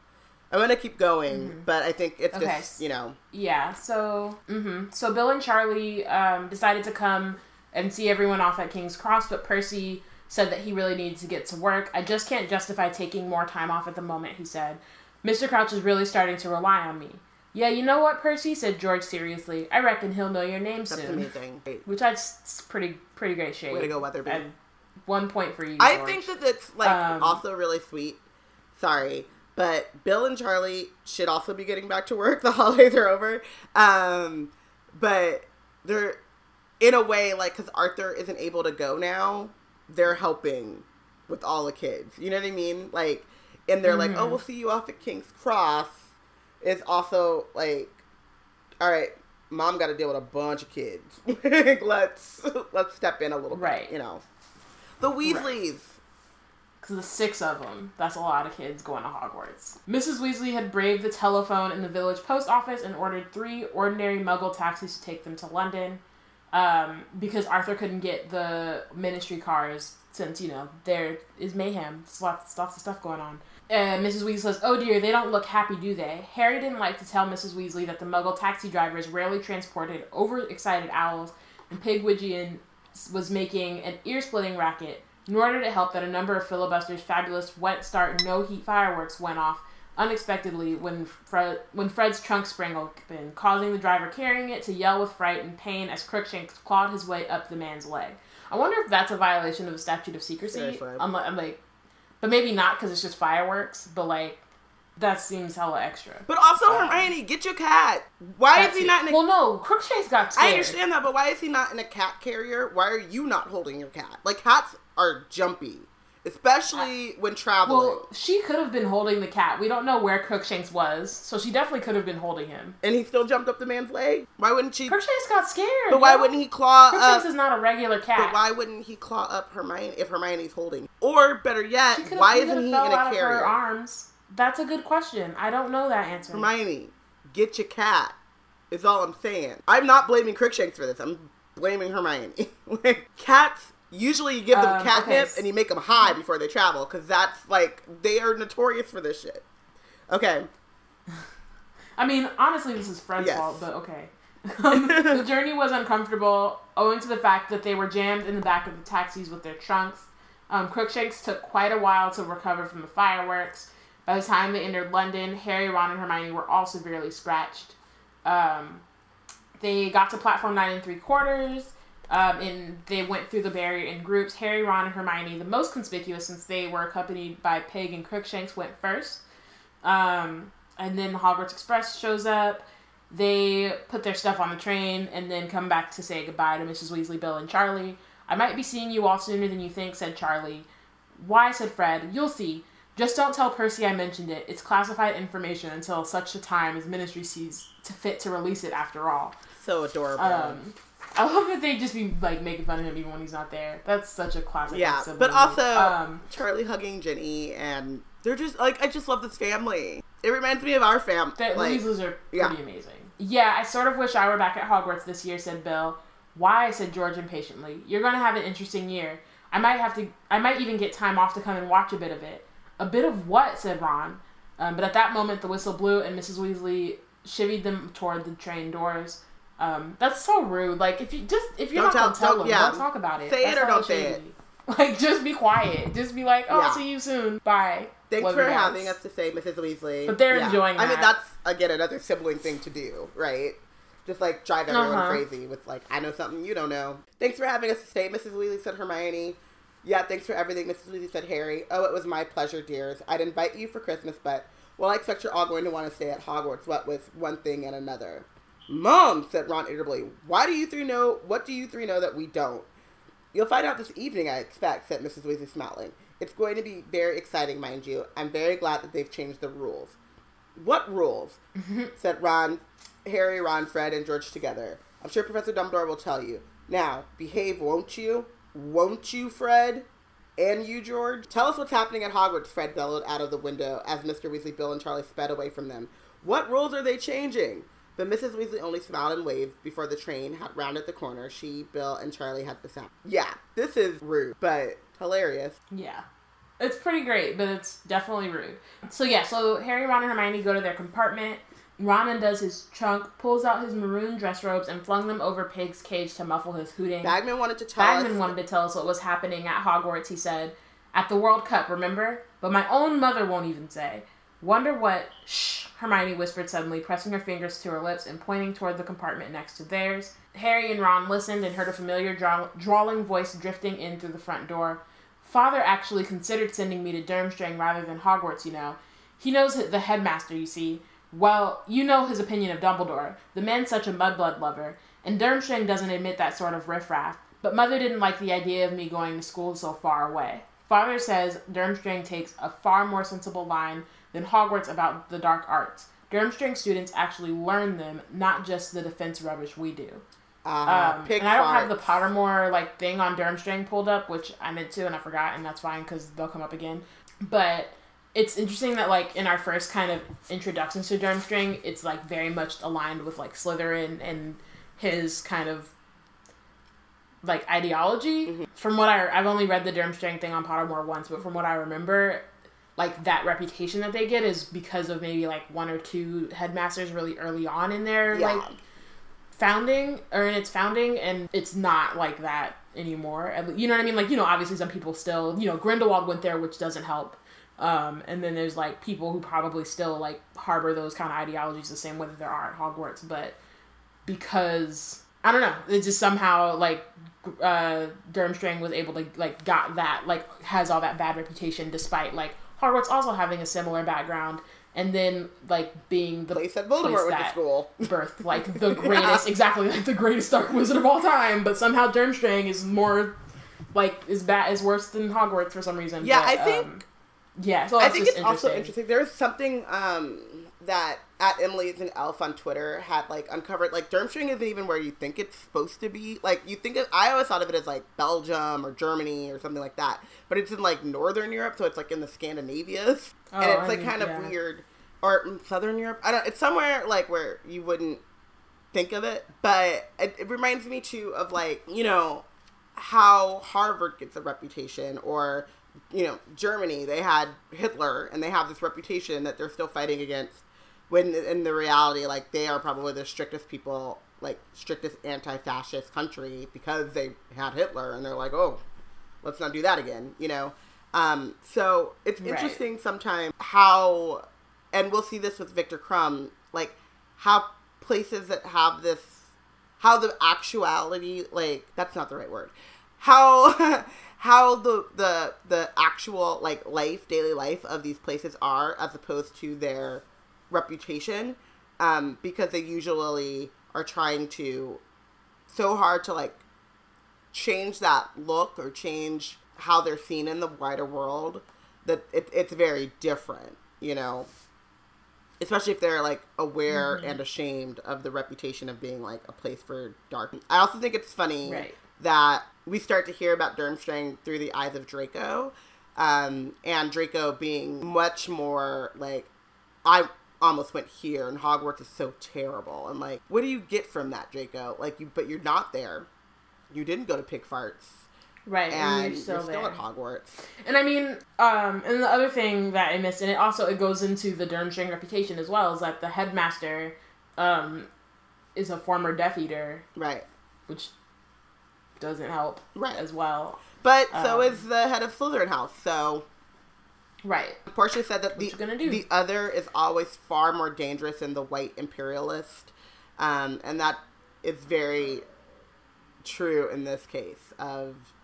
I'm gonna keep going, but I think it's Okay. just you know Yeah. So, hmm so Bill and Charlie um, decided to come and see everyone off at King's Cross, but Percy said that he really needed to get to work. I just can't justify taking more time off at the moment. He said, "Mr. Crouch is really starting to rely on me." Yeah, you know what, Percy said George seriously. I reckon he'll know your name that's soon. amazing. Which that's pretty pretty great shade. Way to go, Weatherby. And one point for you. I George. think that it's like Um, also really sweet. Sorry, But Bill and Charlie should also be getting back to work. The holidays are over. Um, but they're, in a way, like, because Arthur isn't able to go now, they're helping with all the kids. You know what I mean? Like, and they're mm-hmm. like, oh, we'll see you off at King's Cross. Is also like, all right, mom got to deal with a bunch of kids. let's let's step in a little right. bit. You know, the Weasleys. Right. Because the six of them, that's a lot of kids going to Hogwarts. Mrs. Weasley had braved the telephone in the village post office and ordered three ordinary muggle taxis to take them to London. Um, because Arthur couldn't get the ministry cars since, you know, there is mayhem. There's lots, lots of stuff going on. Uh, Mrs. Weasley says, Oh dear, they don't look happy, do they? Harry didn't like to tell Mrs. Weasley that the muggle taxi drivers rarely transported overexcited owls, and Pigwidgeon was making an ear splitting racket, nor did it help that a number of filibusters' fabulous wet start no heat fireworks went off unexpectedly when Fred, when Fred's trunk sprang open, causing the driver carrying it to yell with fright and pain as Crookshanks clawed his way up the man's leg. I wonder if that's a violation of the statute of secrecy. I'm, I'm like, but maybe not because it's just fireworks. But like, that seems hella extra. But also, um, Hermione, get your cat. Why is he not in a... Well, no, Crookshanks got scared. I understand that, but why is he not in a cat carrier? Why are you not holding your cat? Like, cats are jumpy. Especially when traveling. Well, she could have been holding the cat. We don't know where Crookshanks was, so she definitely could have been holding him. And he still jumped up the man's leg? Why wouldn't she? Crookshanks got scared. But why wouldn't he claw Crookshanks up... is not a regular cat. But why wouldn't he claw up Hermione if Hermione's holding? Or, better yet, why isn't he in a carrier? arms. That's a good question. I don't know that answer. Hermione, get your cat. Is all I'm saying. I'm not blaming Crookshanks for this. I'm blaming Hermione. Cats Usually, you give them um, catnip okay. and you make them high before they travel because that's like they are notorious for this shit. Okay. I mean, honestly, this is Fred's yes. fault, but okay. Um, the journey was uncomfortable owing to the fact that they were jammed in the back of the taxis with their trunks. Um, Crookshanks took quite a while to recover from the fireworks. By the time they entered London, Harry, Ron, and Hermione were all severely scratched. Um, they got to platform nine and three quarters. Um, and they went through the barrier in groups. Harry, Ron, and Hermione, the most conspicuous since they were accompanied by Pig and Crookshanks, went first. Um, and then the Hogwarts Express shows up. They put their stuff on the train and then come back to say goodbye to Mrs. Weasley, Bill, and Charlie. I might be seeing you all sooner than you think, said Charlie. Why, said Fred. You'll see. Just don't tell Percy I mentioned it. It's classified information until such a time as Ministry sees to fit to release it after all. So adorable. Um, I love that they just be like making fun of him even when he's not there. That's such a classic. Yeah, but also um, Charlie hugging Ginny, and they're just like I just love this family. It reminds me of our family. The like, Weasleys are pretty yeah. amazing. Yeah, I sort of wish I were back at Hogwarts this year," said Bill. "Why?" said George impatiently. "You're going to have an interesting year. I might have to. I might even get time off to come and watch a bit of it." A bit of what? said Ron. Um, but at that moment, the whistle blew, and Mrs. Weasley chivied them toward the train doors. Um, that's so rude. Like if you just if you're don't not tell, gonna tell them, yeah. don't talk about it. Say that's it or don't say it. Like just be quiet. Just be like, oh, yeah. I'll see you soon. Bye. Thanks Love for having us to say, Mrs. Weasley. But they're yeah. enjoying. That. I mean, that's again another sibling thing to do, right? Just like drive everyone uh-huh. crazy with like, I know something you don't know. Thanks for having us to stay, Mrs. Weasley said Hermione. Yeah, thanks for everything, Mrs. Weasley said Harry. Oh, it was my pleasure, dears. I'd invite you for Christmas, but well, I expect you're all going to want to stay at Hogwarts. What with one thing and another. Mom, said Ron irritably, why do you three know, what do you three know that we don't? You'll find out this evening, I expect, said Mrs. Weasley, smiling. It's going to be very exciting, mind you. I'm very glad that they've changed the rules. What rules? said Ron, Harry, Ron, Fred, and George together. I'm sure Professor Dumbledore will tell you. Now, behave, won't you? Won't you, Fred? And you, George? Tell us what's happening at Hogwarts, Fred bellowed out of the window as Mr. Weasley, Bill, and Charlie sped away from them. What rules are they changing? But Mrs. Weasley only smiled and waved before the train had rounded the corner. She, Bill, and Charlie had the sound. Yeah, this is rude, but hilarious. Yeah. It's pretty great, but it's definitely rude. So yeah, so Harry, Ron, and Hermione go to their compartment. Ron undoes his trunk, pulls out his maroon dress robes, and flung them over Pig's cage to muffle his hooting. Bagman wanted to tell Bagman us. wanted to tell us what was happening at Hogwarts. He said, "At the World Cup, remember? But my own mother won't even say. Wonder what? Shh, Hermione whispered suddenly, pressing her fingers to her lips and pointing toward the compartment next to theirs. Harry and Ron listened and heard a familiar draw- drawling voice drifting in through the front door. Father actually considered sending me to Durmstrang rather than Hogwarts, you know. He knows the headmaster, you see. Well, you know his opinion of Dumbledore. The man's such a mudblood lover, and Durmstrang doesn't admit that sort of riffraff. But Mother didn't like the idea of me going to school so far away. Father says Durmstrang takes a far more sensible line than Hogwarts about the dark arts. Durmstrang students actually learn them, not just the defense rubbish we do. Uh, Um, and I don't have farts. the Pottermore like thing on Durmstrang pulled up, which I meant to and I forgot, and that's fine because they'll come up again. But it's interesting that like in our first kind of introductions to Durmstrang, it's like very much aligned with like Slytherin and his kind of like ideology. Mm-hmm. From what I I've only read the Durmstrang thing on Pottermore once, but from what I remember, like that reputation that they get is because of maybe like one or two headmasters really early on in their Yeah. like founding or in its founding and it's not like that anymore. You know what i mean? Like you know obviously some people still you know grindelwald went there which doesn't help. Um, and then there's like people who probably still like harbor those kind of ideologies the same way that there are at hogwarts but because i don't know it just somehow like uh durmstrang was able to like got that like has all that bad reputation despite like hogwarts also having a similar background and then like being the place that Voldemort place went to school. birth like the greatest exactly like the greatest dark wizard of all time but somehow durmstrang is more like is bad is worse than hogwarts for some reason Yeah, But, I think- um, yeah so I that's think just it's also interesting. There's something um, that at Emily's and Elf on Twitter had like uncovered. Like Durmstrang isn't even where you think it's supposed to be. Like you think of, I always thought of it as like Belgium or Germany or something like that. But it's in like Northern Europe, so it's like in the Scandinavias, and Oh, it's I like mean, kind of yeah. weird. Or Southern Europe. I don't. It's somewhere like where you wouldn't think of it, but it, it reminds me too of like you know how Harvard gets a reputation or you know Germany they had Hitler and they have this reputation that they're still fighting against when in the reality like they are probably the strictest people like strictest anti-fascist country because they had Hitler and they're like oh let's not do that again you know um, so it's Right. interesting sometimes how and we'll see this with Viktor Krum like how places that have this how the actuality like that's not the right word how how the the the actual like life daily life of these places are as opposed to their reputation um because they usually are trying to so hard to like change that look or change how they're seen in the wider world that it, it's very different you know especially if they're like aware Mm-hmm. and ashamed of the reputation of being like a place for dark. I also think it's funny Right. that we start to hear about Durmstrang through the eyes of Draco, um, and Draco being much more like I almost went here, and Hogwarts is so terrible. And like, what do you get from that, Draco? Like you, but you're not there. You didn't go to Pig Farts, right and, and you're still you're still at Hogwarts. and i mean um and the other thing that i missed and it also it goes into the durmstrang reputation as well is that the headmaster um is a former death eater Right, which doesn't help Right. as well but so Um, is the head of Slytherin House. So right Portia said that the the other is always far more dangerous than the white imperialist, um, and that is very true in this case of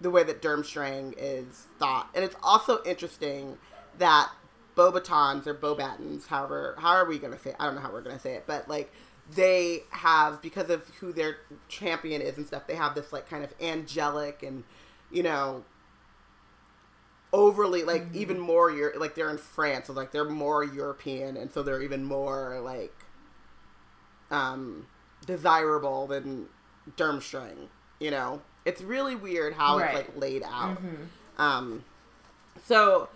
the way that Durmstrang is thought, and it's also interesting that Beauxbatons or Beauxbatons, however, how are we gonna say? It? I don't know how we're gonna say it, but like they have because of who their champion is and stuff. They have this like kind of angelic and you know overly like Mm-hmm. even more Euro- like they're in France, so like they're more European, and so they're even more like um desirable than Durmstrang. You know, it's really weird how Right. it's like laid out. Mhm. Um, so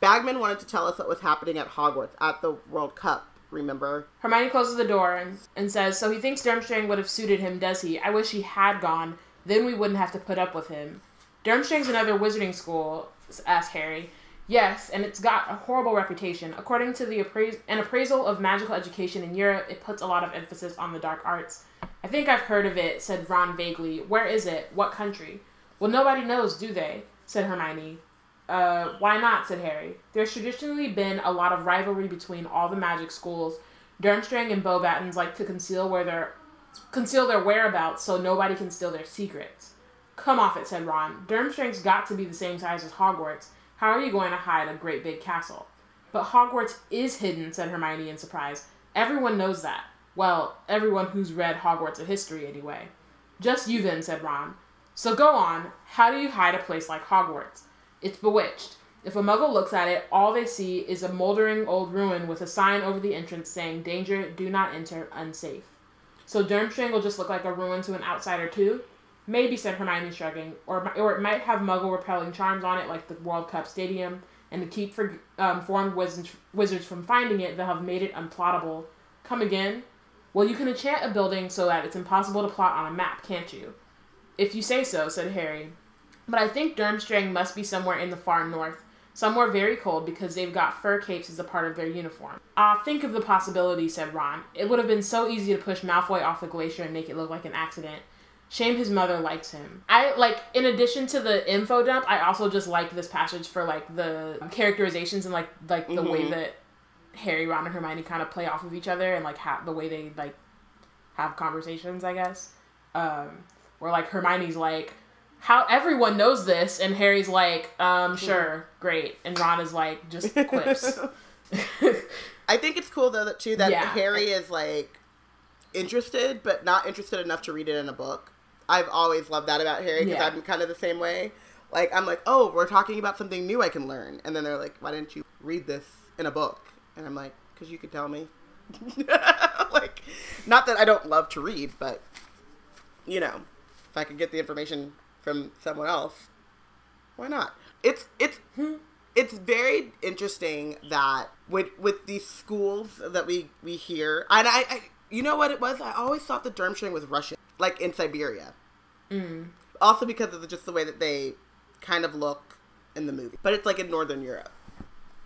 Bagman wanted to tell us what was happening at Hogwarts at the World Cup. Remember? Hermione closes the door and, and says, So he thinks Durmstrang would have suited him, does he? I wish he had gone. Then we wouldn't have to put up with him. Durmstrang's another wizarding school, asked Harry. Yes, and it's got a horrible reputation. According to the apprais- an appraisal of magical education in Europe, it puts a lot of emphasis on the dark arts. I think I've heard of it, said Ron vaguely. Where is it? What country? Well, nobody knows, do they? said Hermione. Uh, why not? said Harry. There's traditionally been a lot of rivalry between all the magic schools. Durmstrang and Beauxbatons like to conceal where their conceal their whereabouts so nobody can steal their secrets. Come off it, said Ron. Durmstrang's got to be the same size as Hogwarts. How are you going to hide a great big castle? But Hogwarts is hidden, said Hermione in surprise. Everyone knows that. Well, everyone who's read Hogwarts of history, anyway. Just you then, said Ron. So go on. How do you hide a place like Hogwarts? It's bewitched. If a muggle looks at it, all they see is a moldering old ruin with a sign over the entrance saying, Danger, do not enter, unsafe. So Durmstrang will just look like a ruin to an outsider, too? Maybe, said Hermione, shrugging. Or, or it might have muggle repelling charms on it, like the World Cup Stadium, and to keep for, um, foreign wizards, wizards from finding it, they'll have made it unplottable. Come again? Well, you can enchant a building so that it's impossible to plot on a map, can't you? If you say so, said Harry. But I think Durmstrang must be somewhere in the far north, somewhere very cold because they've got fur capes as a part of their uniform. Ah, think of the possibility, said Ron. It would have been so easy to push Malfoy off the glacier and make it look like an accident. Shame his mother likes him. I like in addition to the info dump, I also just like this passage for like the characterizations and like like the mm-hmm. way that Harry, Ron, and Hermione kind of play off of each other and like ha- the way they like have conversations, I guess. Um, where like Hermione's like, "How everyone knows this," and Harry's like, um, mm-hmm. "Sure, great," and Ron is like, just quips. I think it's cool though that too that yeah. Harry is like interested, but not interested enough to read it in a book. I've always loved that about Harry because yeah. I'm kind of the same way. Like I'm like, oh, we're talking about something new I can learn, and then they're like, why didn't you read this in a book? And I'm like, because you could tell me. like, not that I don't love to read, but you know, if I could get the information from someone else, why not? It's it's it's very interesting that with with these schools that we we hear, and I, I you know what it was? I always thought the Durmstrang was Russian, like in Siberia. Mm. Also because of just the way that they kind of look in the movie, but it's like in Northern Europe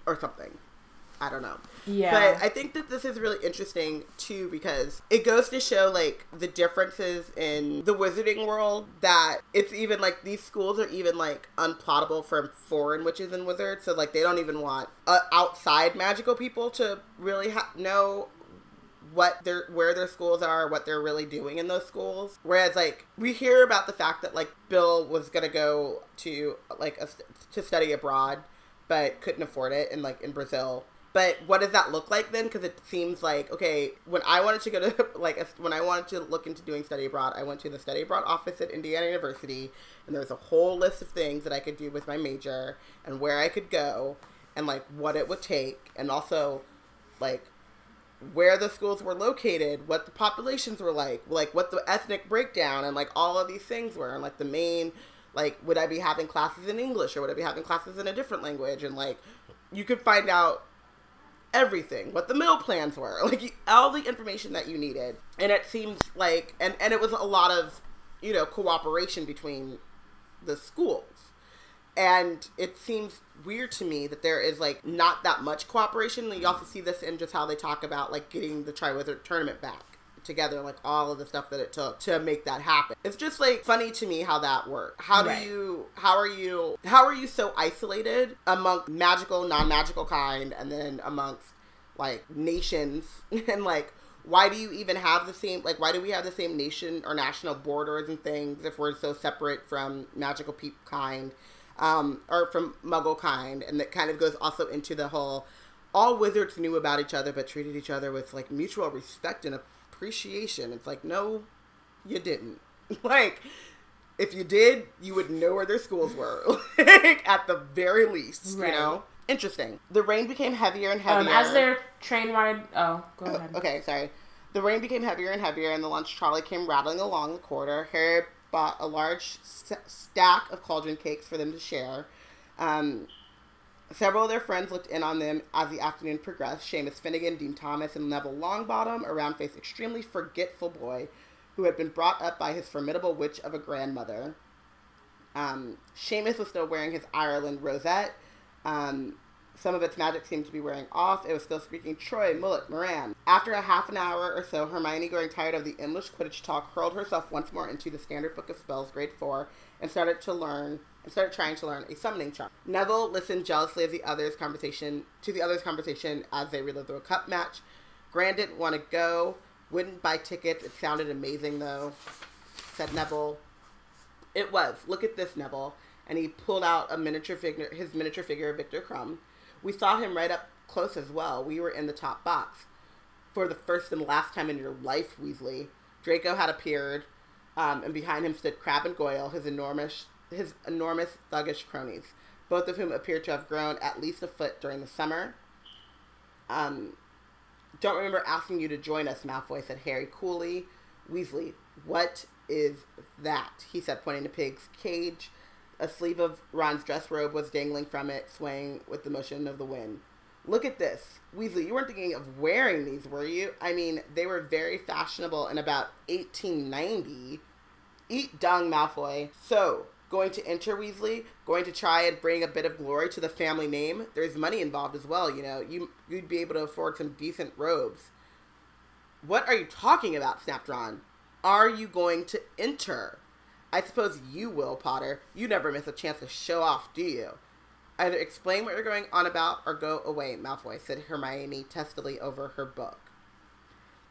or something. I don't know. Yeah. But I think that this is really interesting too because it goes to show like the differences in the wizarding world that it's even like these schools are even like unplottable from foreign witches and wizards. So like they don't even want uh, outside magical people to really ha- know what their where their schools are, what they're really doing in those schools. Whereas like we hear about the fact that like Bill was gonna go to like a, to study abroad, but couldn't afford it, and like in Brazil. But what does that look like then? Because it seems like okay, when I wanted to go to like when I wanted to look into doing study abroad, I went to the study abroad office at Indiana University, and there was a whole list of things that I could do with my major and where I could go, and like what it would take, and also like where the schools were located, what the populations were like, like what the ethnic breakdown and like all of these things were, and like the main, like would I be having classes in English or would I be having classes in a different language, and like you could find out everything, what the meal plans were, like all the information that you needed, and it seems like, and and it was a lot of, you know, cooperation between the schools and it seems weird to me that there is like not that much cooperation. And you also see this in just how they talk about like getting the Triwizard tournament back together, like all of the stuff that it took to make that happen. It's just like funny to me how that worked. How do right. you how are you how are you so isolated among magical, non magical kind and then amongst like nations and like why do you even have the same like why do we have the same nation or national borders and things if we're so separate from magical people kind um, or from Muggle kind, and that kind of goes also into the whole all wizards knew about each other but treated each other with like mutual respect and appreciation. It's like no, you didn't. like if you did, you would know where their schools were, like, at the very least. Right. You know. Interesting. The rain became heavier and heavier. Um, as their train ride. Oh, go ahead. Okay, sorry. The rain became heavier and heavier, and the lunch trolley came rattling along the corridor. Harry bought a large st- stack of cauldron cakes for them to share. Um, several of their friends looked in on them as the afternoon progressed. Seamus Finnigan, Dean Thomas, and Neville Longbottom, a round-faced, extremely forgetful boy who had been brought up by his formidable witch of a grandmother. Um, Seamus was still wearing his Ireland rosette. Um, some of its magic seemed to be wearing off. It was still speaking Troy, Mullet, Moran. After a half an hour or so, Hermione, growing tired of the endless Quidditch talk, hurled herself once more into the Standard Book of Spells, Grade 4, and started to learn and started trying to learn a summoning charm. Neville listened jealously as the others' conversation to the others' conversation as they relived the cup match. Gran didn't want to go, wouldn't buy tickets. It sounded amazing though, said Neville. It was. Look at this, Neville. And he pulled out a miniature figure, his miniature figure of Viktor Krum. We saw him right up close as well. We were in the top box for the first and last time in your life, Weasley. Draco had appeared, um, and behind him stood Crabbe and Goyle, his enormous his enormous thuggish cronies, both of whom appeared to have grown at least a foot during the summer. Um, don't remember asking you to join us, Malfoy said Harry coolly. Weasley, what is that? He said, pointing to Pig's cage. A sleeve of Ron's dress robe was dangling from it, swaying with the motion of the wind. Look at this. Weasley, you weren't thinking of wearing these, were you? I mean, they were very fashionable in about 1890. Eat dung, Malfoy. So, going to enter Weasley, going to try and bring a bit of glory to the family name. There's money involved as well, you know. You you'd be able to afford some decent robes. What are you talking about? snapped Ron. Are you going to enter? I suppose you will, Potter. You never miss a chance to show off, do you? Either explain what you're going on about or go away, Malfoy said Hermione testily over her book.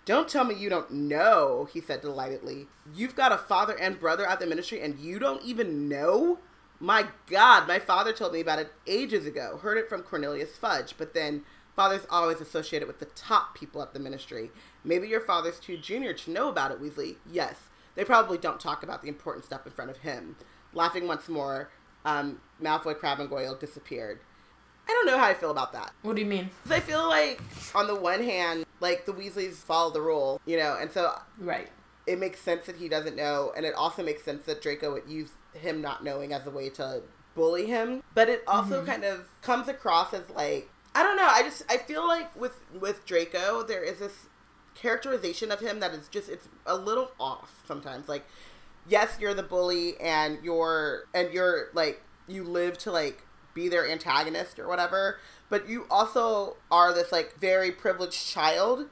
Don't tell me you don't know, he said delightedly. You've got a father and brother at the ministry and you don't even know? My God, my father told me about it ages ago. Heard it from Cornelius Fudge, but then father's always associated with the top people at the ministry. Maybe your father's too junior to know about it, Weasley. Yes, they probably don't talk about the important stuff in front of him. Laughing once more, um, Malfoy, Crabbe, and Goyle disappeared. I don't know how I feel about that. What do you mean? I feel like, on the one hand, like the Weasleys follow the rule, you know, and so Right. it makes sense that he doesn't know, and it also makes sense that Draco would use him not knowing as a way to bully him. But it also Mm-hmm. kind of comes across as like I don't know. I just I feel like with with Draco there is this characterization of him that is just it's a little off sometimes. Like yes, you're the bully and you're and you're like you live to like be their antagonist or whatever, but you also are this like very privileged child.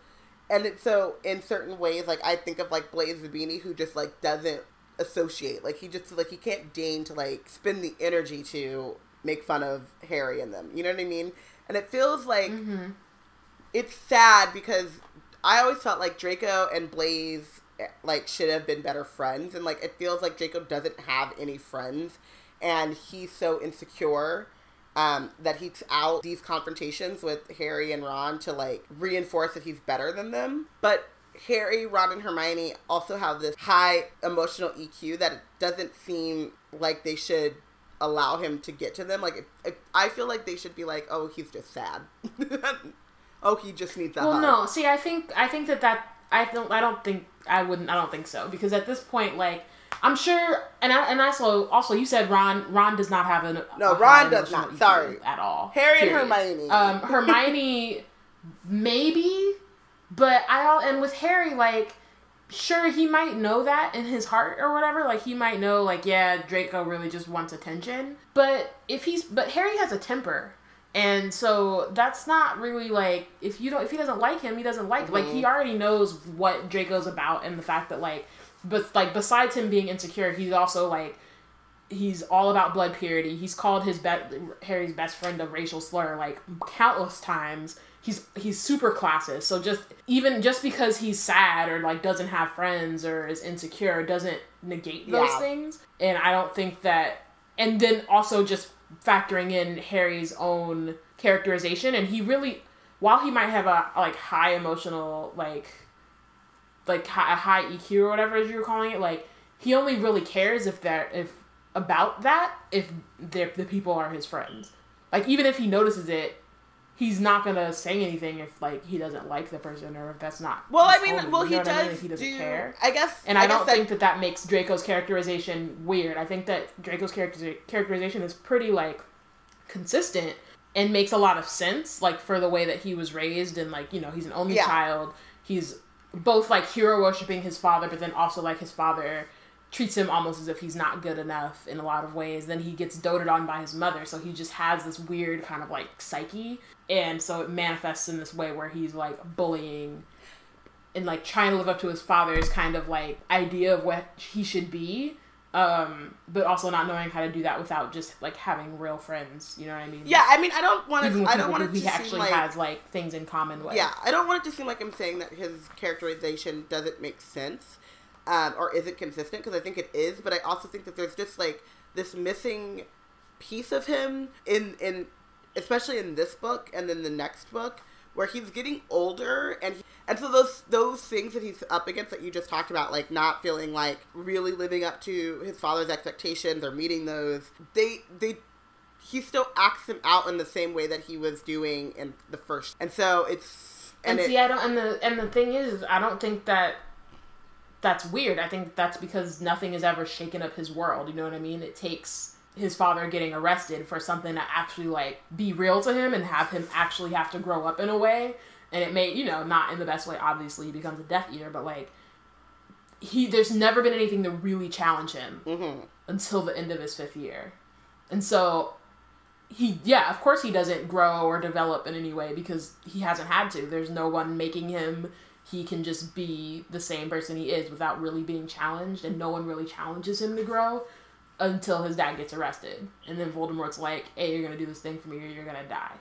And it's so in certain ways, like I think of like Blaise Zabini who just like doesn't associate. Like he just like he can't deign to like spend the energy to make fun of Harry and them. You know what I mean? And it feels like Mm-hmm. it's sad because I always felt like Draco and Blaise eh, like should have been better friends and like it feels like Draco doesn't have any friends and he's so insecure um, that he's out these confrontations with Harry and Ron to like reinforce that he's better than them. But Harry, Ron, and Hermione also have this high emotional EQ that it doesn't seem like they should allow him to get to them. Like, I feel like they should be like, oh, he's just sad. oh, he just needs that Well, hug. no. See, I think I think that that I don't I don't think I wouldn't I don't think so because at this point, like I'm sure, and I, and also also you said Ron Ron does not have an No, Ron does not. Sorry. at all. Harry and. Hermione. Um, Hermione, maybe, but I al- and with Harry, like, sure he might know that in his heart or whatever. Like he might know, like, yeah, Draco really just wants attention. But if he's, but Harry has a temper. And so that's not really like if you don't if he doesn't like him, he doesn't like like he mm-hmm. already knows what Draco's about and the fact that like but like besides him being insecure, he's also like he's all about blood purity. He's called his be- Harry's best friend a racial slur like countless times. He's he's super classist. So just even just because he's sad or like doesn't have friends or is insecure doesn't negate those Yeah. things. And I don't think that and then also just factoring in Harry's own characterization and he really while he might have a like high emotional like like a high EQ or whatever as you were calling it, like he only really cares if they're if about that if the people are his friends. Like even if he notices it, he's not gonna say anything if like he doesn't like the person or if that's not. Well, I mean, well, he what I mean? does he doesn't do. care. I guess, And I, guess don't that- think that that makes Draco's characterization weird. I think that Draco's character- characterization is pretty like consistent and makes a lot of sense, like for the way that he was raised and like you know he's an only Yeah. child. He's both like hero worshiping his father, but then also like his father treats him almost as if he's not good enough in a lot of ways. Then he gets doted on by his mother, so he just has this weird kind of like psyche, and so it manifests in this way where he's like bullying and like trying to live up to his father's kind of like idea of what he should be um but also not knowing how to do that without just like having real friends you know what i mean Yeah, I mean, I don't want to. I don't want it he to seem actually like. has like things in common with Yeah, I don't want it to seem like I'm saying that his characterization doesn't make sense um, or isn't consistent because I think it is, but I also think that there's just like this missing piece of him in in especially in this book and then the next book, where he's getting older and he, and so those those things that he's up against that you just talked about, like not feeling like really living up to his father's expectations or meeting those, they they he still acts them out in the same way that he was doing in the first. And so it's and, it, see, I don't. And the and the thing is, I don't think that that's weird. I think that's because nothing has ever shaken up his world. You know what I mean? It takes his father getting arrested for something to actually like be real to him and have him actually have to grow up in a way. And it may, you know, not in the best way. Obviously, he becomes a Death Eater, but like he, there's never been anything to really challenge him mm-hmm. until the end of his fifth year, and so he yeah of course he doesn't grow or develop in any way because he hasn't had to there's no one making him he can just be the same person he is without really being challenged and no one really challenges him to grow until his dad gets arrested and then voldemort's like hey you're gonna do this thing for me or you're gonna die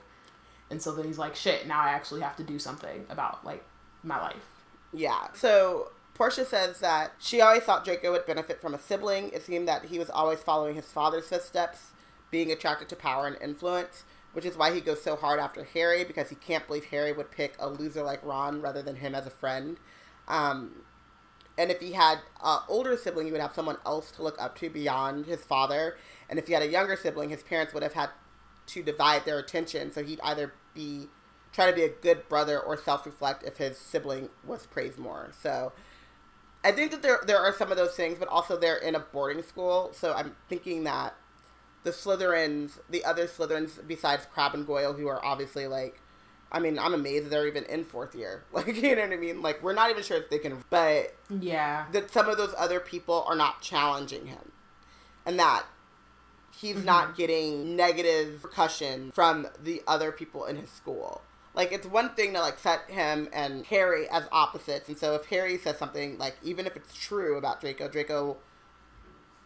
and so then he's like shit now i actually have to do something about like my life Yeah. So Portia says that she always thought Draco would benefit from a sibling. It seemed that he was always following his father's footsteps, being attracted to power and influence, which is why he goes so hard after Harry because he can't believe Harry would pick a loser like Ron rather than him as a friend. Um, and if he had an older sibling, he would have someone else to look up to beyond his father. And if he had a younger sibling, his parents would have had to divide their attention. So he'd either be try to be a good brother or self-reflect if his sibling was praised more. So I think that there there are some of those things, but also they're in a boarding school. So I'm thinking that the Slytherins, the other Slytherins besides Crabbe and Goyle, who are obviously like, I mean, I'm amazed they're even in fourth year. Like, you know what I mean? Like, we're not even sure if they can, but yeah that some of those other people are not challenging him, and that he's mm-hmm. not getting negative repercussion from the other people in his school. Like it's one thing to like set him and Harry as opposites, and so if Harry says something like even if it's true about Draco, Draco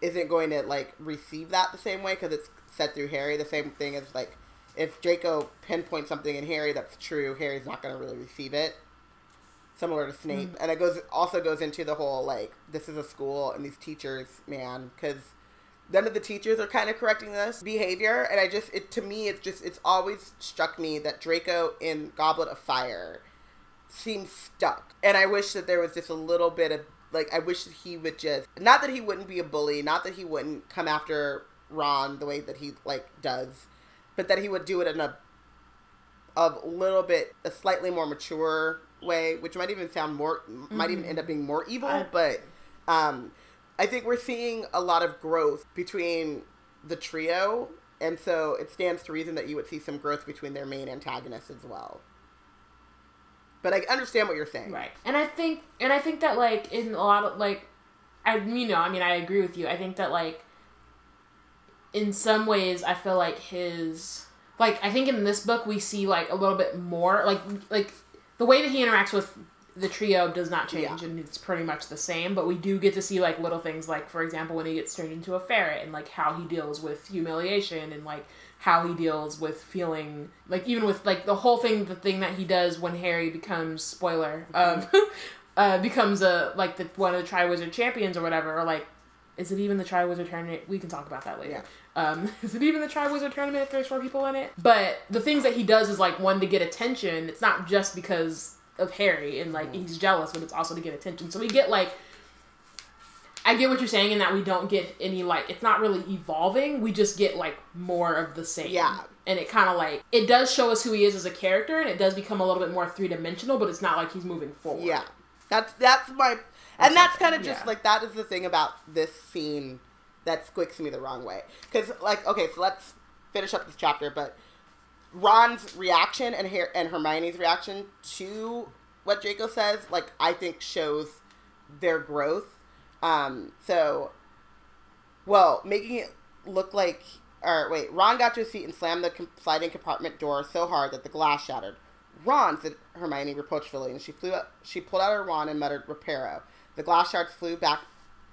isn't going to like receive that the same way because it's said through Harry. The same thing as like if Draco pinpoints something in Harry that's true, Harry's not going to really receive it. Similar to Snape, mm. and it goes also goes into the whole like this is a school and these teachers, man, because none of the teachers are kind of correcting this behavior, and I just it to me it's just it's always struck me that Draco in Goblet of Fire seems stuck, and I wish that there was just a little bit of like I wish that he would just not that he wouldn't be a bully, not that he wouldn't come after Ron the way that he like does, but that he would do it in a a little bit a slightly more mature way, which might even sound more might even end up being more evil, I- but um I think we're seeing a lot of growth between the trio, and so it stands to reason that you would see some growth between their main antagonists as well. But I understand what you're saying. Right. And I think and I think that like in a lot of like I you know, I mean I agree with you. I think that like in some ways I feel like his like I think in this book we see like a little bit more like like the way that he interacts with the trio does not change Yeah. and it's pretty much the same, but we do get to see like little things like for example when he gets turned into a ferret and like how he deals with humiliation and like how he deals with feeling like even with like the whole thing the thing that he does when Harry becomes spoiler um uh becomes a like the one of the Triwizard champions or whatever or like is it even the Triwizard tournament? We can talk about that later. Um, is it even the Triwizard tournament if there's four people in it? But the things that he does is like one to get attention. It's not just because of Harry and like he's jealous, but it's also to get attention. So we get like I get what you're saying in that we don't get any like it's not really evolving. We just get like more of the same. Yeah. And it kind of like it does show us who he is as a character, and it does become a little bit more three dimensional. But it's not like he's moving forward. Yeah, that's that's my, and that's kind of just yeah. like that is the thing about this scene that squicks me the wrong way. Because like, okay, so let's finish up this chapter. But Ron's reaction and Her- and Hermione's reaction to what Draco says, like I think shows their growth. Um, so, well, making it look like. Or wait, Ron got to his feet and slammed the sliding compartment door so hard that the glass shattered. Ron, said Hermione reproachfully, and she flew up. She pulled out her wand and muttered, "Reparo." The glass shards flew back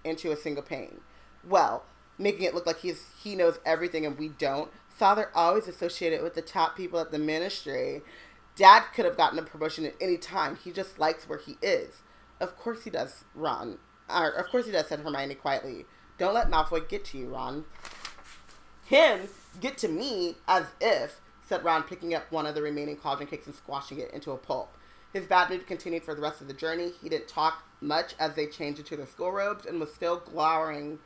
into a single pane. Well, making it look like he's he knows everything and we don't. Father always associated with the top people at the ministry. Dad could have gotten a promotion at any time. He just likes where he is. Of course he does, Ron. Or, of course he does, said Hermione quietly. Don't let Malfoy get to you, Ron. Him get to me as if said Ron, picking up one of the remaining cauldron cakes and squashing it into a pulp. His bad mood continued for the rest of the journey. He didn't talk much as they changed into their school robes and was still glowering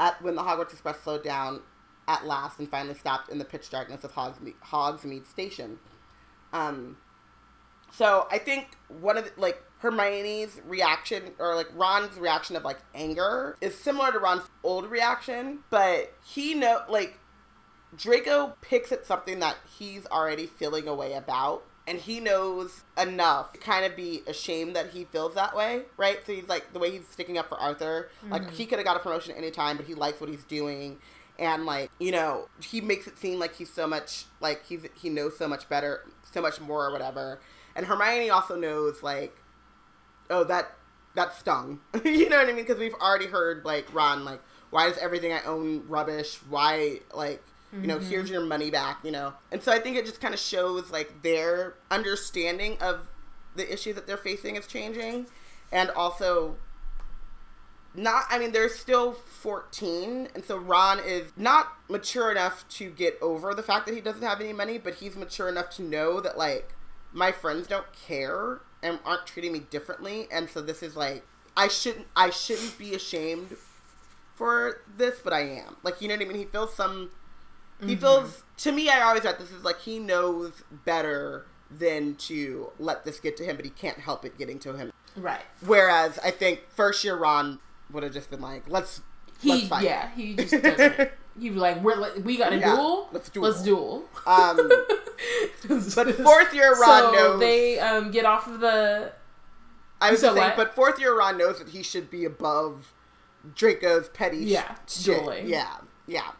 at when the Hogwarts Express slowed down at last and finally stopped in the pitch darkness of Hogsmeade, Hogsmeade Station. Um, so I think one of the, like Hermione's reaction or like Ron's reaction of like anger is similar to Ron's old reaction, but he know like Draco picks at something that he's already feeling a way about. And he knows enough to kind of be ashamed that he feels that way, right? So he's like the way he's sticking up for Arthur. Like mm-hmm. he could have got a promotion anytime, but he likes what he's doing. And like you know he makes it seem like he's so much like he's he knows so much better so much more or whatever. And hermione also knows like oh that that stung. You know what i mean? Because we've already heard like ron like why is everything i own rubbish? Why like you know here's mm-hmm. your money back you know. And so i think it just kind of shows like their understanding of the issue that they're facing is changing. And also not I mean they're still 14 and so Ron is not mature enough to get over the fact that he doesn't have any money but he's mature enough to know that like my friends don't care and aren't treating me differently. And so this is like I shouldn't I shouldn't be ashamed for this but I am. Like you know what I mean? He feels some he feels to me I always thought this is like he knows better than to let this get to him but he can't help it getting to him Right. Whereas I think first year Ron would have just been like, let's He let's fight. yeah, he just doesn't. He was like, "We're like, we got a Yeah, duel. let's duel." Let's duel." Um, but fourth year Ron so knows. they um, get off of the. I was so saying, what? but fourth year Ron knows that he should be above Draco's petty. Yeah, shit. dueling. Yeah, yeah.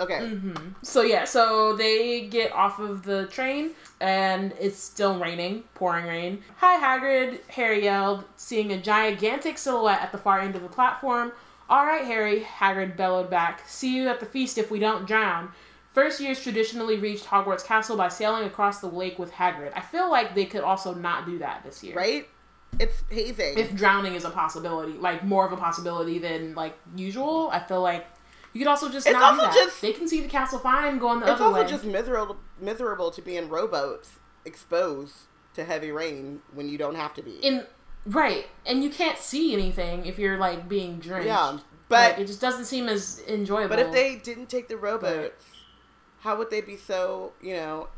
Okay. Mm-hmm. So yeah, so they get off of the train and it's still raining, pouring rain. Hi Hagrid, Harry yelled, seeing a gigantic silhouette at the far end of the platform. All right, Harry, Hagrid bellowed back. See you at the feast if we don't drown. First years traditionally reached Hogwarts Castle by sailing across the lake with Hagrid. I feel like they could also not do that this year. Right? It's hazing. If drowning is a possibility, like more of a possibility than like usual, I feel like you could also just It's not do also that. just- they can see the castle fine going the other way. it's also just miserable miserable to be in rowboats exposed to heavy rain when you don't have to be. in right and you can't see anything if you're like being drenched yeah. Like, But it just doesn't seem as enjoyable But if they didn't take the rowboats, how would they be so, you know,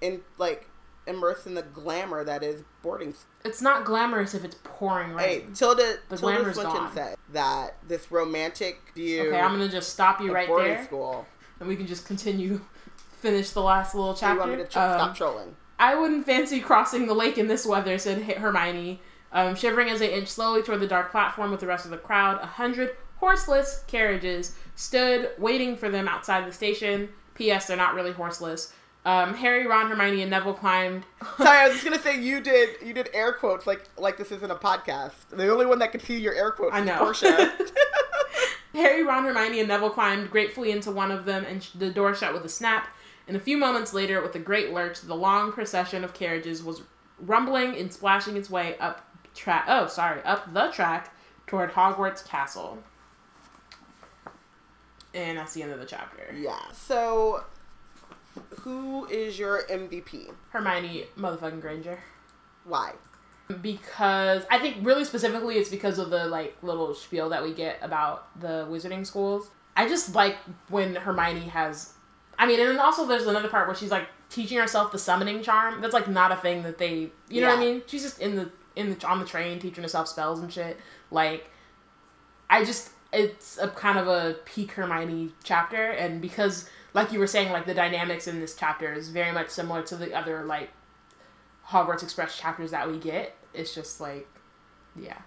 in like immersed in the glamour that is boarding school? it's not glamorous if it's pouring right. Hey, Tilda, The Tilda Swinton gone. said that this romantic view okay i'm gonna just stop you right boarding there school. and we can just continue finish the last little So you chapter want me to tr- Um, stop trolling? I wouldn't fancy crossing the lake in this weather, said Hermione, um, shivering as they inched slowly toward the dark platform with the rest of the crowd. A hundred horseless carriages stood waiting for them outside the station. P.S. They're not really horseless. Um, Harry, Ron, Hermione, and Neville climbed. Sorry, I was just gonna say you did you did air quotes like like this isn't a podcast. The only one that could see your air quotes I know. Portia. Harry, Ron, Hermione, and Neville climbed gratefully into one of them, and sh- the door shut with a snap. And a few moments later, with a great lurch, the long procession of carriages was rumbling and splashing its way up track. Oh, sorry, up the track toward Hogwarts Castle. And that's the end of the chapter. yeah. So, who is your MVP? Hermione, motherfucking Granger. Why? because I think really specifically it's because of the like little spiel that we get about the wizarding schools. I just like when Hermione has I mean, and then also there's another part where she's like teaching herself the summoning charm. That's like not a thing that they, you know what I mean? She's just in the in the on the train teaching herself spells and shit. Like I just it's a kind of a peak Hermione chapter and because like you were saying like the dynamics in this chapter is very much similar to the other like Hogwarts Express chapters that we get. It's just like, yeah.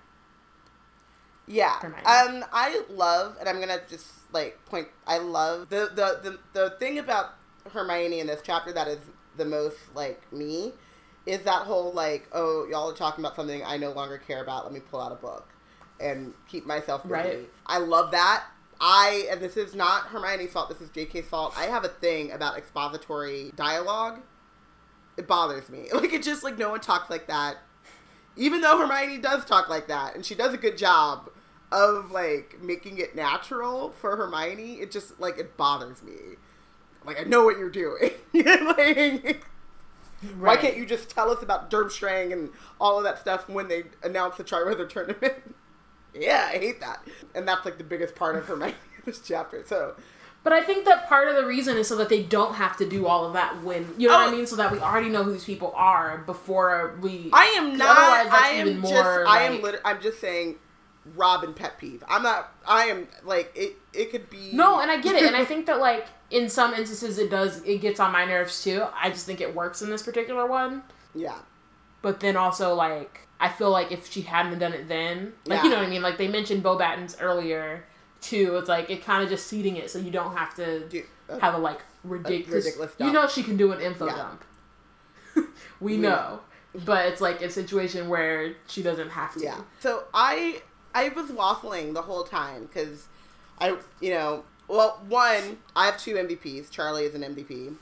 Yeah. Um, I love, and I'm gonna just like point. I love the the the the thing about Hermione in this chapter that is the most like me is that whole like, oh, y'all are talking about something I no longer care about. Let me pull out a book and keep myself busy. Right. I love that. I and this is not Hermione's fault. This is J.K.'s fault. I have a thing about expository dialogue. It bothers me. Like it just like no one talks like that even though Hermione does talk like that, and she does a good job of like making it natural for Hermione, it just like it bothers me. like I know what you're doing. like, Why can't you just tell us about Durmstrang and all of that stuff when they announce the Triwizard tournament? yeah, I hate that. And that's like the biggest part of Hermione this chapter. So But I think that part of the reason is so that they don't have to do all of that when you know what I Oh. mean, so that we already know who these people are before we. I am not. I am even just. more, I am. like- Lit- I'm just saying. Robin pet peeve. I'm not. I am like it. It could be. No, and I get it, and I think that like in some instances it does it gets on my nerves too. I just think it works in this particular one. yeah. But then also like I feel like if she hadn't done it then, like you know what I mean. Like they mentioned Beauxbatons earlier too. It's like it kind of just seeding it so you don't have to Do, uh, have a like ridiculous. ridiculous you know she can do an info Yeah. dump. we We- know, but it's like a situation where she doesn't have to. Yeah. So I I was waffling the whole time because I you know well one I have two MVPs. Charlie is an MVP.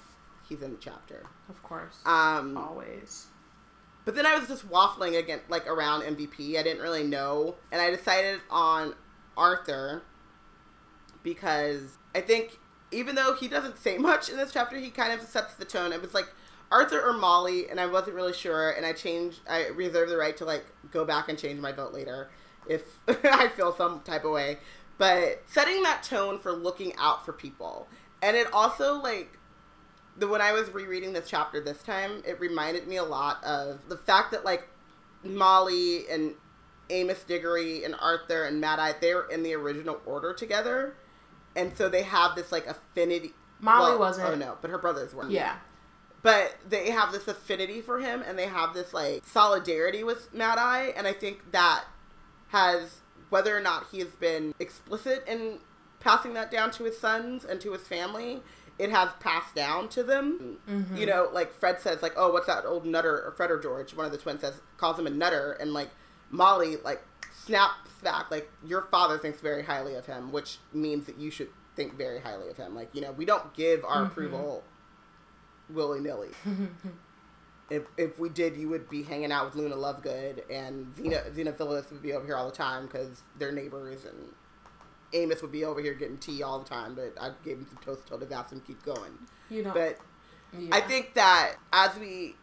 He's in the chapter. of course, Um, always. But then I was just waffling again like around MVP. I didn't really know, and I decided on Arthur because I think even though he doesn't say much in this chapter, he kind of sets the tone. It was like Arthur or Molly, and I wasn't really sure, and I changed. I reserve the right to like go back and change my vote later if I feel some type of way. But setting that tone for looking out for people, and it also like the when I was rereading this chapter this time, it reminded me a lot of the fact that like Molly and Amos Diggory and Arthur and Mad Eye, they were in the original order together, and so they have this like affinity. Molly well, wasn't. Oh no, but her brothers were. Yeah. But they have this affinity for him, and they have this like solidarity with Mad Eye, and I think that has whether or not he has been explicit in passing that down to his sons and to his family, it has passed down to them. Mm-hmm. You know, like Fred says, like, "Oh, what's that old nutter?" Or Fred or George, one of the twins says, calls him a nutter, and like Molly, like snaps back, like your father thinks very highly of him, which means that you should think very highly of him. Like, you know, we don't give our Mm-hmm. approval willy nilly. if if we did, you would be hanging out with Luna Lovegood, and Xena Xenophilius would be over here all the time because they're neighbors, and Amos would be over here getting tea all the time. But I gave him some toast told to ask him to keep going. You know. But yeah. I think that as we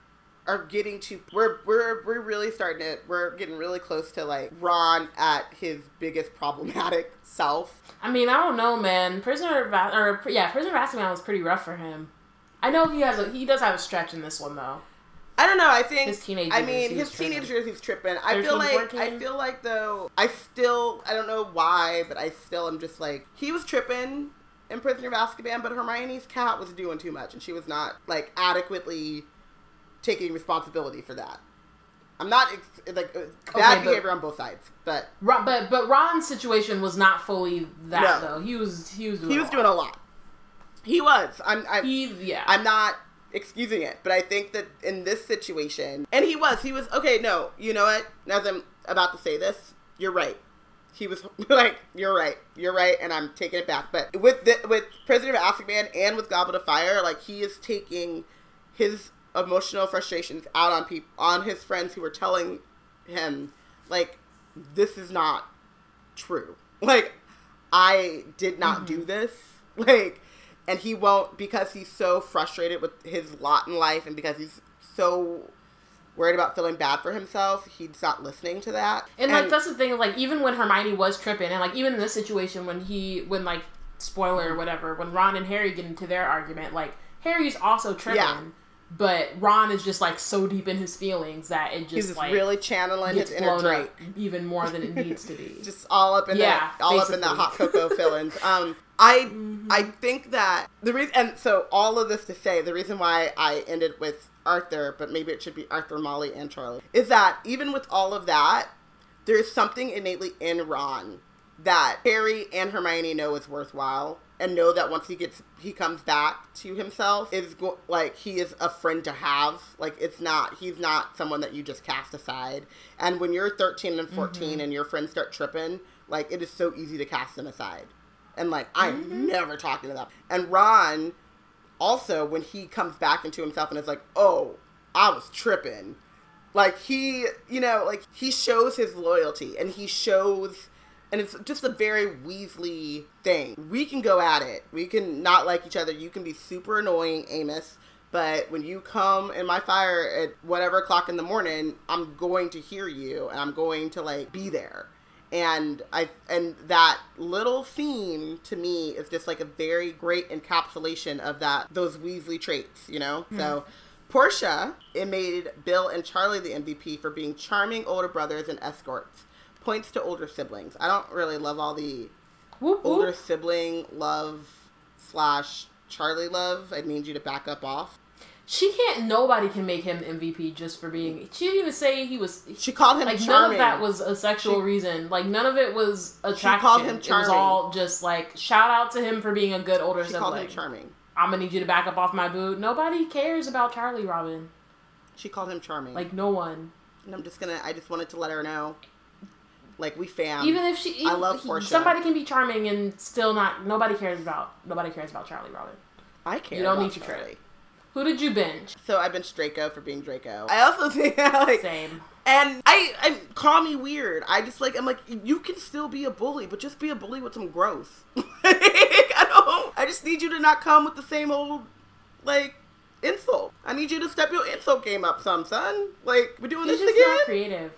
are getting to we're we're we're really starting to we're getting really close to like Ron at his biggest problematic self. I mean, I don't know, man. Prisoner of or yeah, Prisoner of Azkaban was pretty rough for him. I know he has a he does have a stretch in this one though. I don't know. I think His teenage I mean, his teenage years, he's tripping. I feel like 14? I feel like though I still I don't know why, but I still am just like he was tripping in Prisoner of Azkaban, but Hermione's cat was doing too much, and she was not like adequately taking responsibility for that. I'm not ex- like uh, bad but- behavior on both sides, but Ron, but but Ron's situation was not fully that No. though. He was he was doing he a was lot. doing a lot. He was. I'm. I, He yeah. I'm not excusing it, but I think that in this situation, and he was, he was okay. No, you know what? As I'm about to say this, you're right. He was like, "You're right, you're right," and I'm taking it back. But with the, with Prisoner of Azkaban and with Goblet of Fire, like he is taking his emotional frustrations out on people, on his friends who were telling him, like, this is not true. Like, I did not do mm-hmm. this. Like, and he won't because he's so frustrated with his lot in life and because he's so worried about feeling bad for himself, he's not listening to that. and like that's the thing, like even when Hermione was tripping, and like even in this situation when he when like spoiler or whatever, when Ron and Harry get into their argument, like Harry's also tripping. Yeah. But Ron is just like so deep in his feelings that it just he's just like really channeling his inner Drake. even more than it needs to be. just all up in Yeah, that all up in that hot cocoa fillings. Um, I Mm-hmm. I think that the reason and so all of this to say the reason why I ended with Arthur, but maybe it should be Arthur, Molly, and Charlie, is that even with all of that, there's something innately in Ron that Harry and Hermione know is worthwhile and know that once he gets he comes back to himself is go- like he is a friend to have. Like it's not he's not someone that you just cast aside. And when you're 13 and 14 mm-hmm. and your friends start tripping like it is so easy to cast them aside. And like i'm mm-hmm. never talking to them. And ron also when he comes back into himself and is like oh i was tripping. Like he you know like he shows his loyalty and he shows And it's just a very Weasley thing. We can go at it. We can not like each other. You can be super annoying, Amos. But when you come in my fire at whatever o'clock in the morning, I'm going to hear you and I'm going to like be there. And I and that little scene to me is just like a very great encapsulation of that those Weasley traits, you know? Mm. So Portia, it made Bill and Charlie the MVP for being charming older brothers and escorts. Points to older siblings. I don't really love all the whoop, whoop. older sibling love slash Charlie love. I need you to back up off. She can't. Nobody can make him MVP just for being. She didn't even say he was. She called him like charming. none of that was a sexual she, reason. Like none of it was attraction. She called him charming. It was all just like shout out to him for being a good older she sibling. She called him charming. I'm gonna need you to back up off my boot. Nobody cares about Charlie Robin. She called him charming. Like no one. And I'm just gonna. I just wanted to let her know. Like we fam. Even if she, even, I love Portia. Somebody can be charming and still not. Nobody cares about. Nobody cares about Charlie Robin. I care. You don't need to Charlie. Who did you binge? So I binged Draco for being Draco. I also think like same. And I, I call me weird. I just like I'm like you can still be a bully, but just be a bully with some growth. I don't. I just need you to not come with the same old like insult. I need you to step your insult game up, some son. Like we're doing He's this again. Not creative.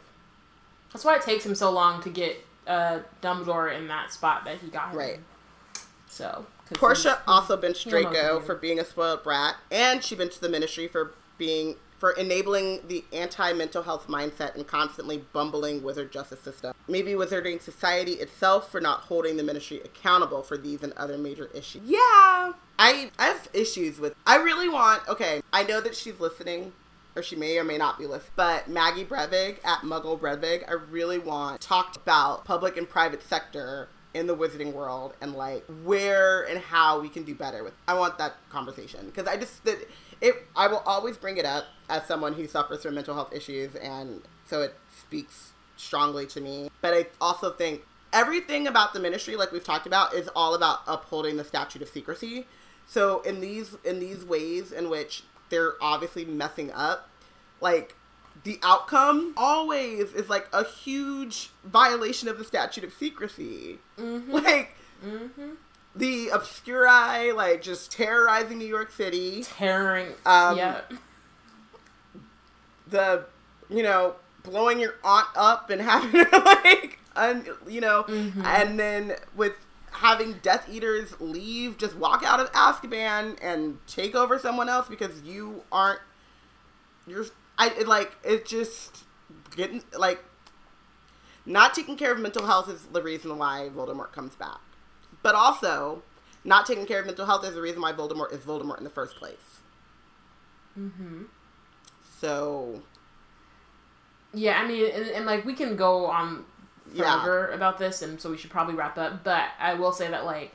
That's why it takes him so long to get uh, Dumbledore in that spot that he got. Him. Right. So Portia also benched Draco for being a spoiled brat, and she benched the Ministry for being for enabling the anti-mental health mindset and constantly bumbling wizard justice system. Maybe wizarding society itself for not holding the ministry accountable for these and other major issues. Yeah, I I have issues with. I really want. Okay, I know that she's listening. Or she may or may not be listening. But Maggie Brevig at Muggle Brevig, I really want talked about public and private sector in the wizarding world and like where and how we can do better with i want that conversation because i just that it i will always bring it up as someone who suffers from mental health issues and so it speaks strongly to me but i also think everything about the ministry like we've talked about is all about upholding the statute of secrecy so in these in these ways in which they're obviously messing up like the outcome always is like a huge violation of the statute of secrecy. Mm-hmm. Like mm-hmm. the obscuri, like just terrorizing New York City, tearing. Um, yeah. The you know blowing your aunt up and having like un, you know, mm-hmm. and then with having Death Eaters leave, just walk out of Azkaban and take over someone else because you aren't you're I it, like it just getting like not taking care of mental health is the reason why Voldemort comes back, but also not taking care of mental health is the reason why Voldemort is Voldemort in the first place. Mm-hmm. So. Yeah, I mean, and, and like we can go on forever yeah. about this, and so we should probably wrap up. But I will say that like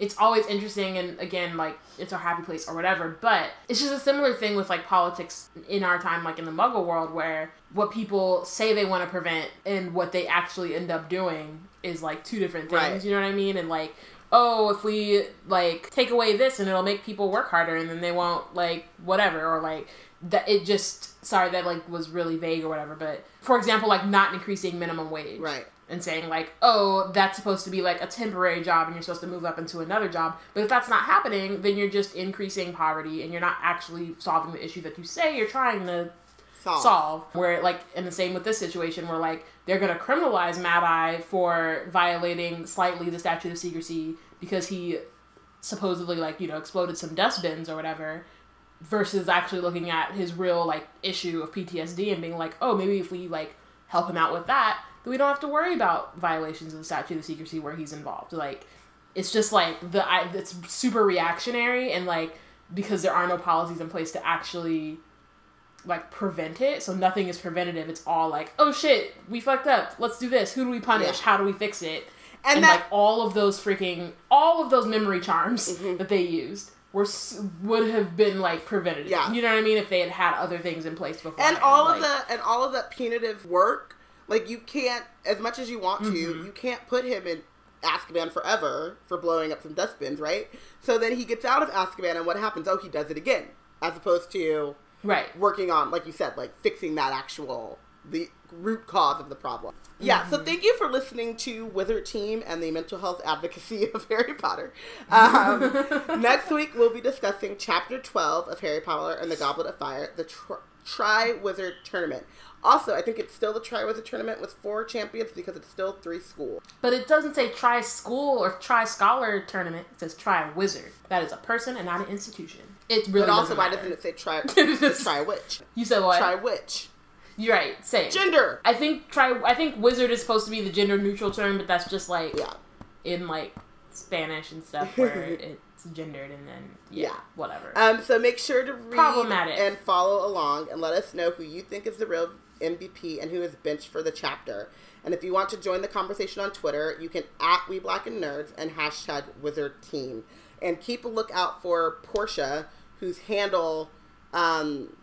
it's always interesting and again like it's our happy place or whatever but it's just a similar thing with like politics in our time like in the muggle world where what people say they want to prevent and what they actually end up doing is like two different things right. you know what i mean and like oh if we like take away this and it'll make people work harder and then they won't like whatever or like that it just sorry that like was really vague or whatever but for example like not increasing minimum wage right and saying like, oh, that's supposed to be like a temporary job and you're supposed to move up into another job. But if that's not happening, then you're just increasing poverty and you're not actually solving the issue that you say you're trying to solve. solve. Where like in the same with this situation where like they're gonna criminalize Mad Eye for violating slightly the statute of secrecy because he supposedly like, you know, exploded some dustbins or whatever versus actually looking at his real like issue of PTSD and being like, oh, maybe if we like help him out with that, then we don't have to worry about violations of the statute of secrecy where he's involved. Like, it's just like the I, it's super reactionary and like because there are no policies in place to actually like prevent it. So nothing is preventative. It's all like, oh shit, we fucked up. Let's do this. Who do we punish? Yeah. How do we fix it? And, and that, like all of those freaking all of those memory charms mm-hmm. that they used were would have been like preventative. Yeah. You know what I mean? If they had had other things in place before. And all like, of that and all of that punitive work like you can't, as much as you want to, mm-hmm. you can't put him in Azkaban forever for blowing up some dustbins, right? So then he gets out of Azkaban, and what happens? Oh, he does it again, as opposed to right working on, like you said, like fixing that actual the root cause of the problem. Yeah, so thank you for listening to Wizard Team and the mental health advocacy of Harry Potter. Um, next week, we'll be discussing Chapter 12 of Harry Potter and the Goblet of Fire, the Tri- Tri Wizard Tournament. Also, I think it's still the Tri Wizard Tournament with four champions because it's still three schools. But it doesn't say try school or try scholar tournament. It says try wizard. That is a person and not an institution. It really But also, why doesn't it say Tri, tri Witch? You said what? Tri Witch. You're right. Say it. Gender! I think try. I think wizard is supposed to be the gender neutral term, but that's just like Yeah. in like Spanish and stuff where it's gendered and then yeah, Yeah. whatever. Um, so make sure to read Problematic. and follow along and let us know who you think is the real MVP and who is benched for the chapter. And if you want to join the conversation on Twitter, you can at We Black and Nerds and hashtag Wizard Team. And keep a lookout for Portia, whose handle um,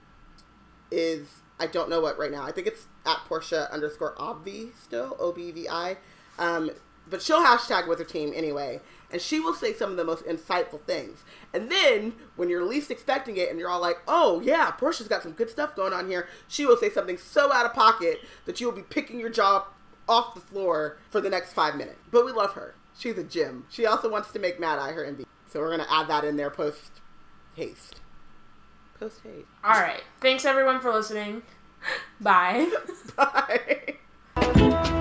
is I don't know what right now. I think it's at Portia underscore obvi still O B V I. Um, but she'll hashtag with her team anyway, and she will say some of the most insightful things. And then when you're least expecting it, and you're all like, "Oh yeah, Portia's got some good stuff going on here," she will say something so out of pocket that you will be picking your jaw off the floor for the next five minutes. But we love her. She's a gem. She also wants to make Mad Eye her MVP, so we're gonna add that in there post haste. Post hate. All right. Thanks everyone for listening. Bye. Bye.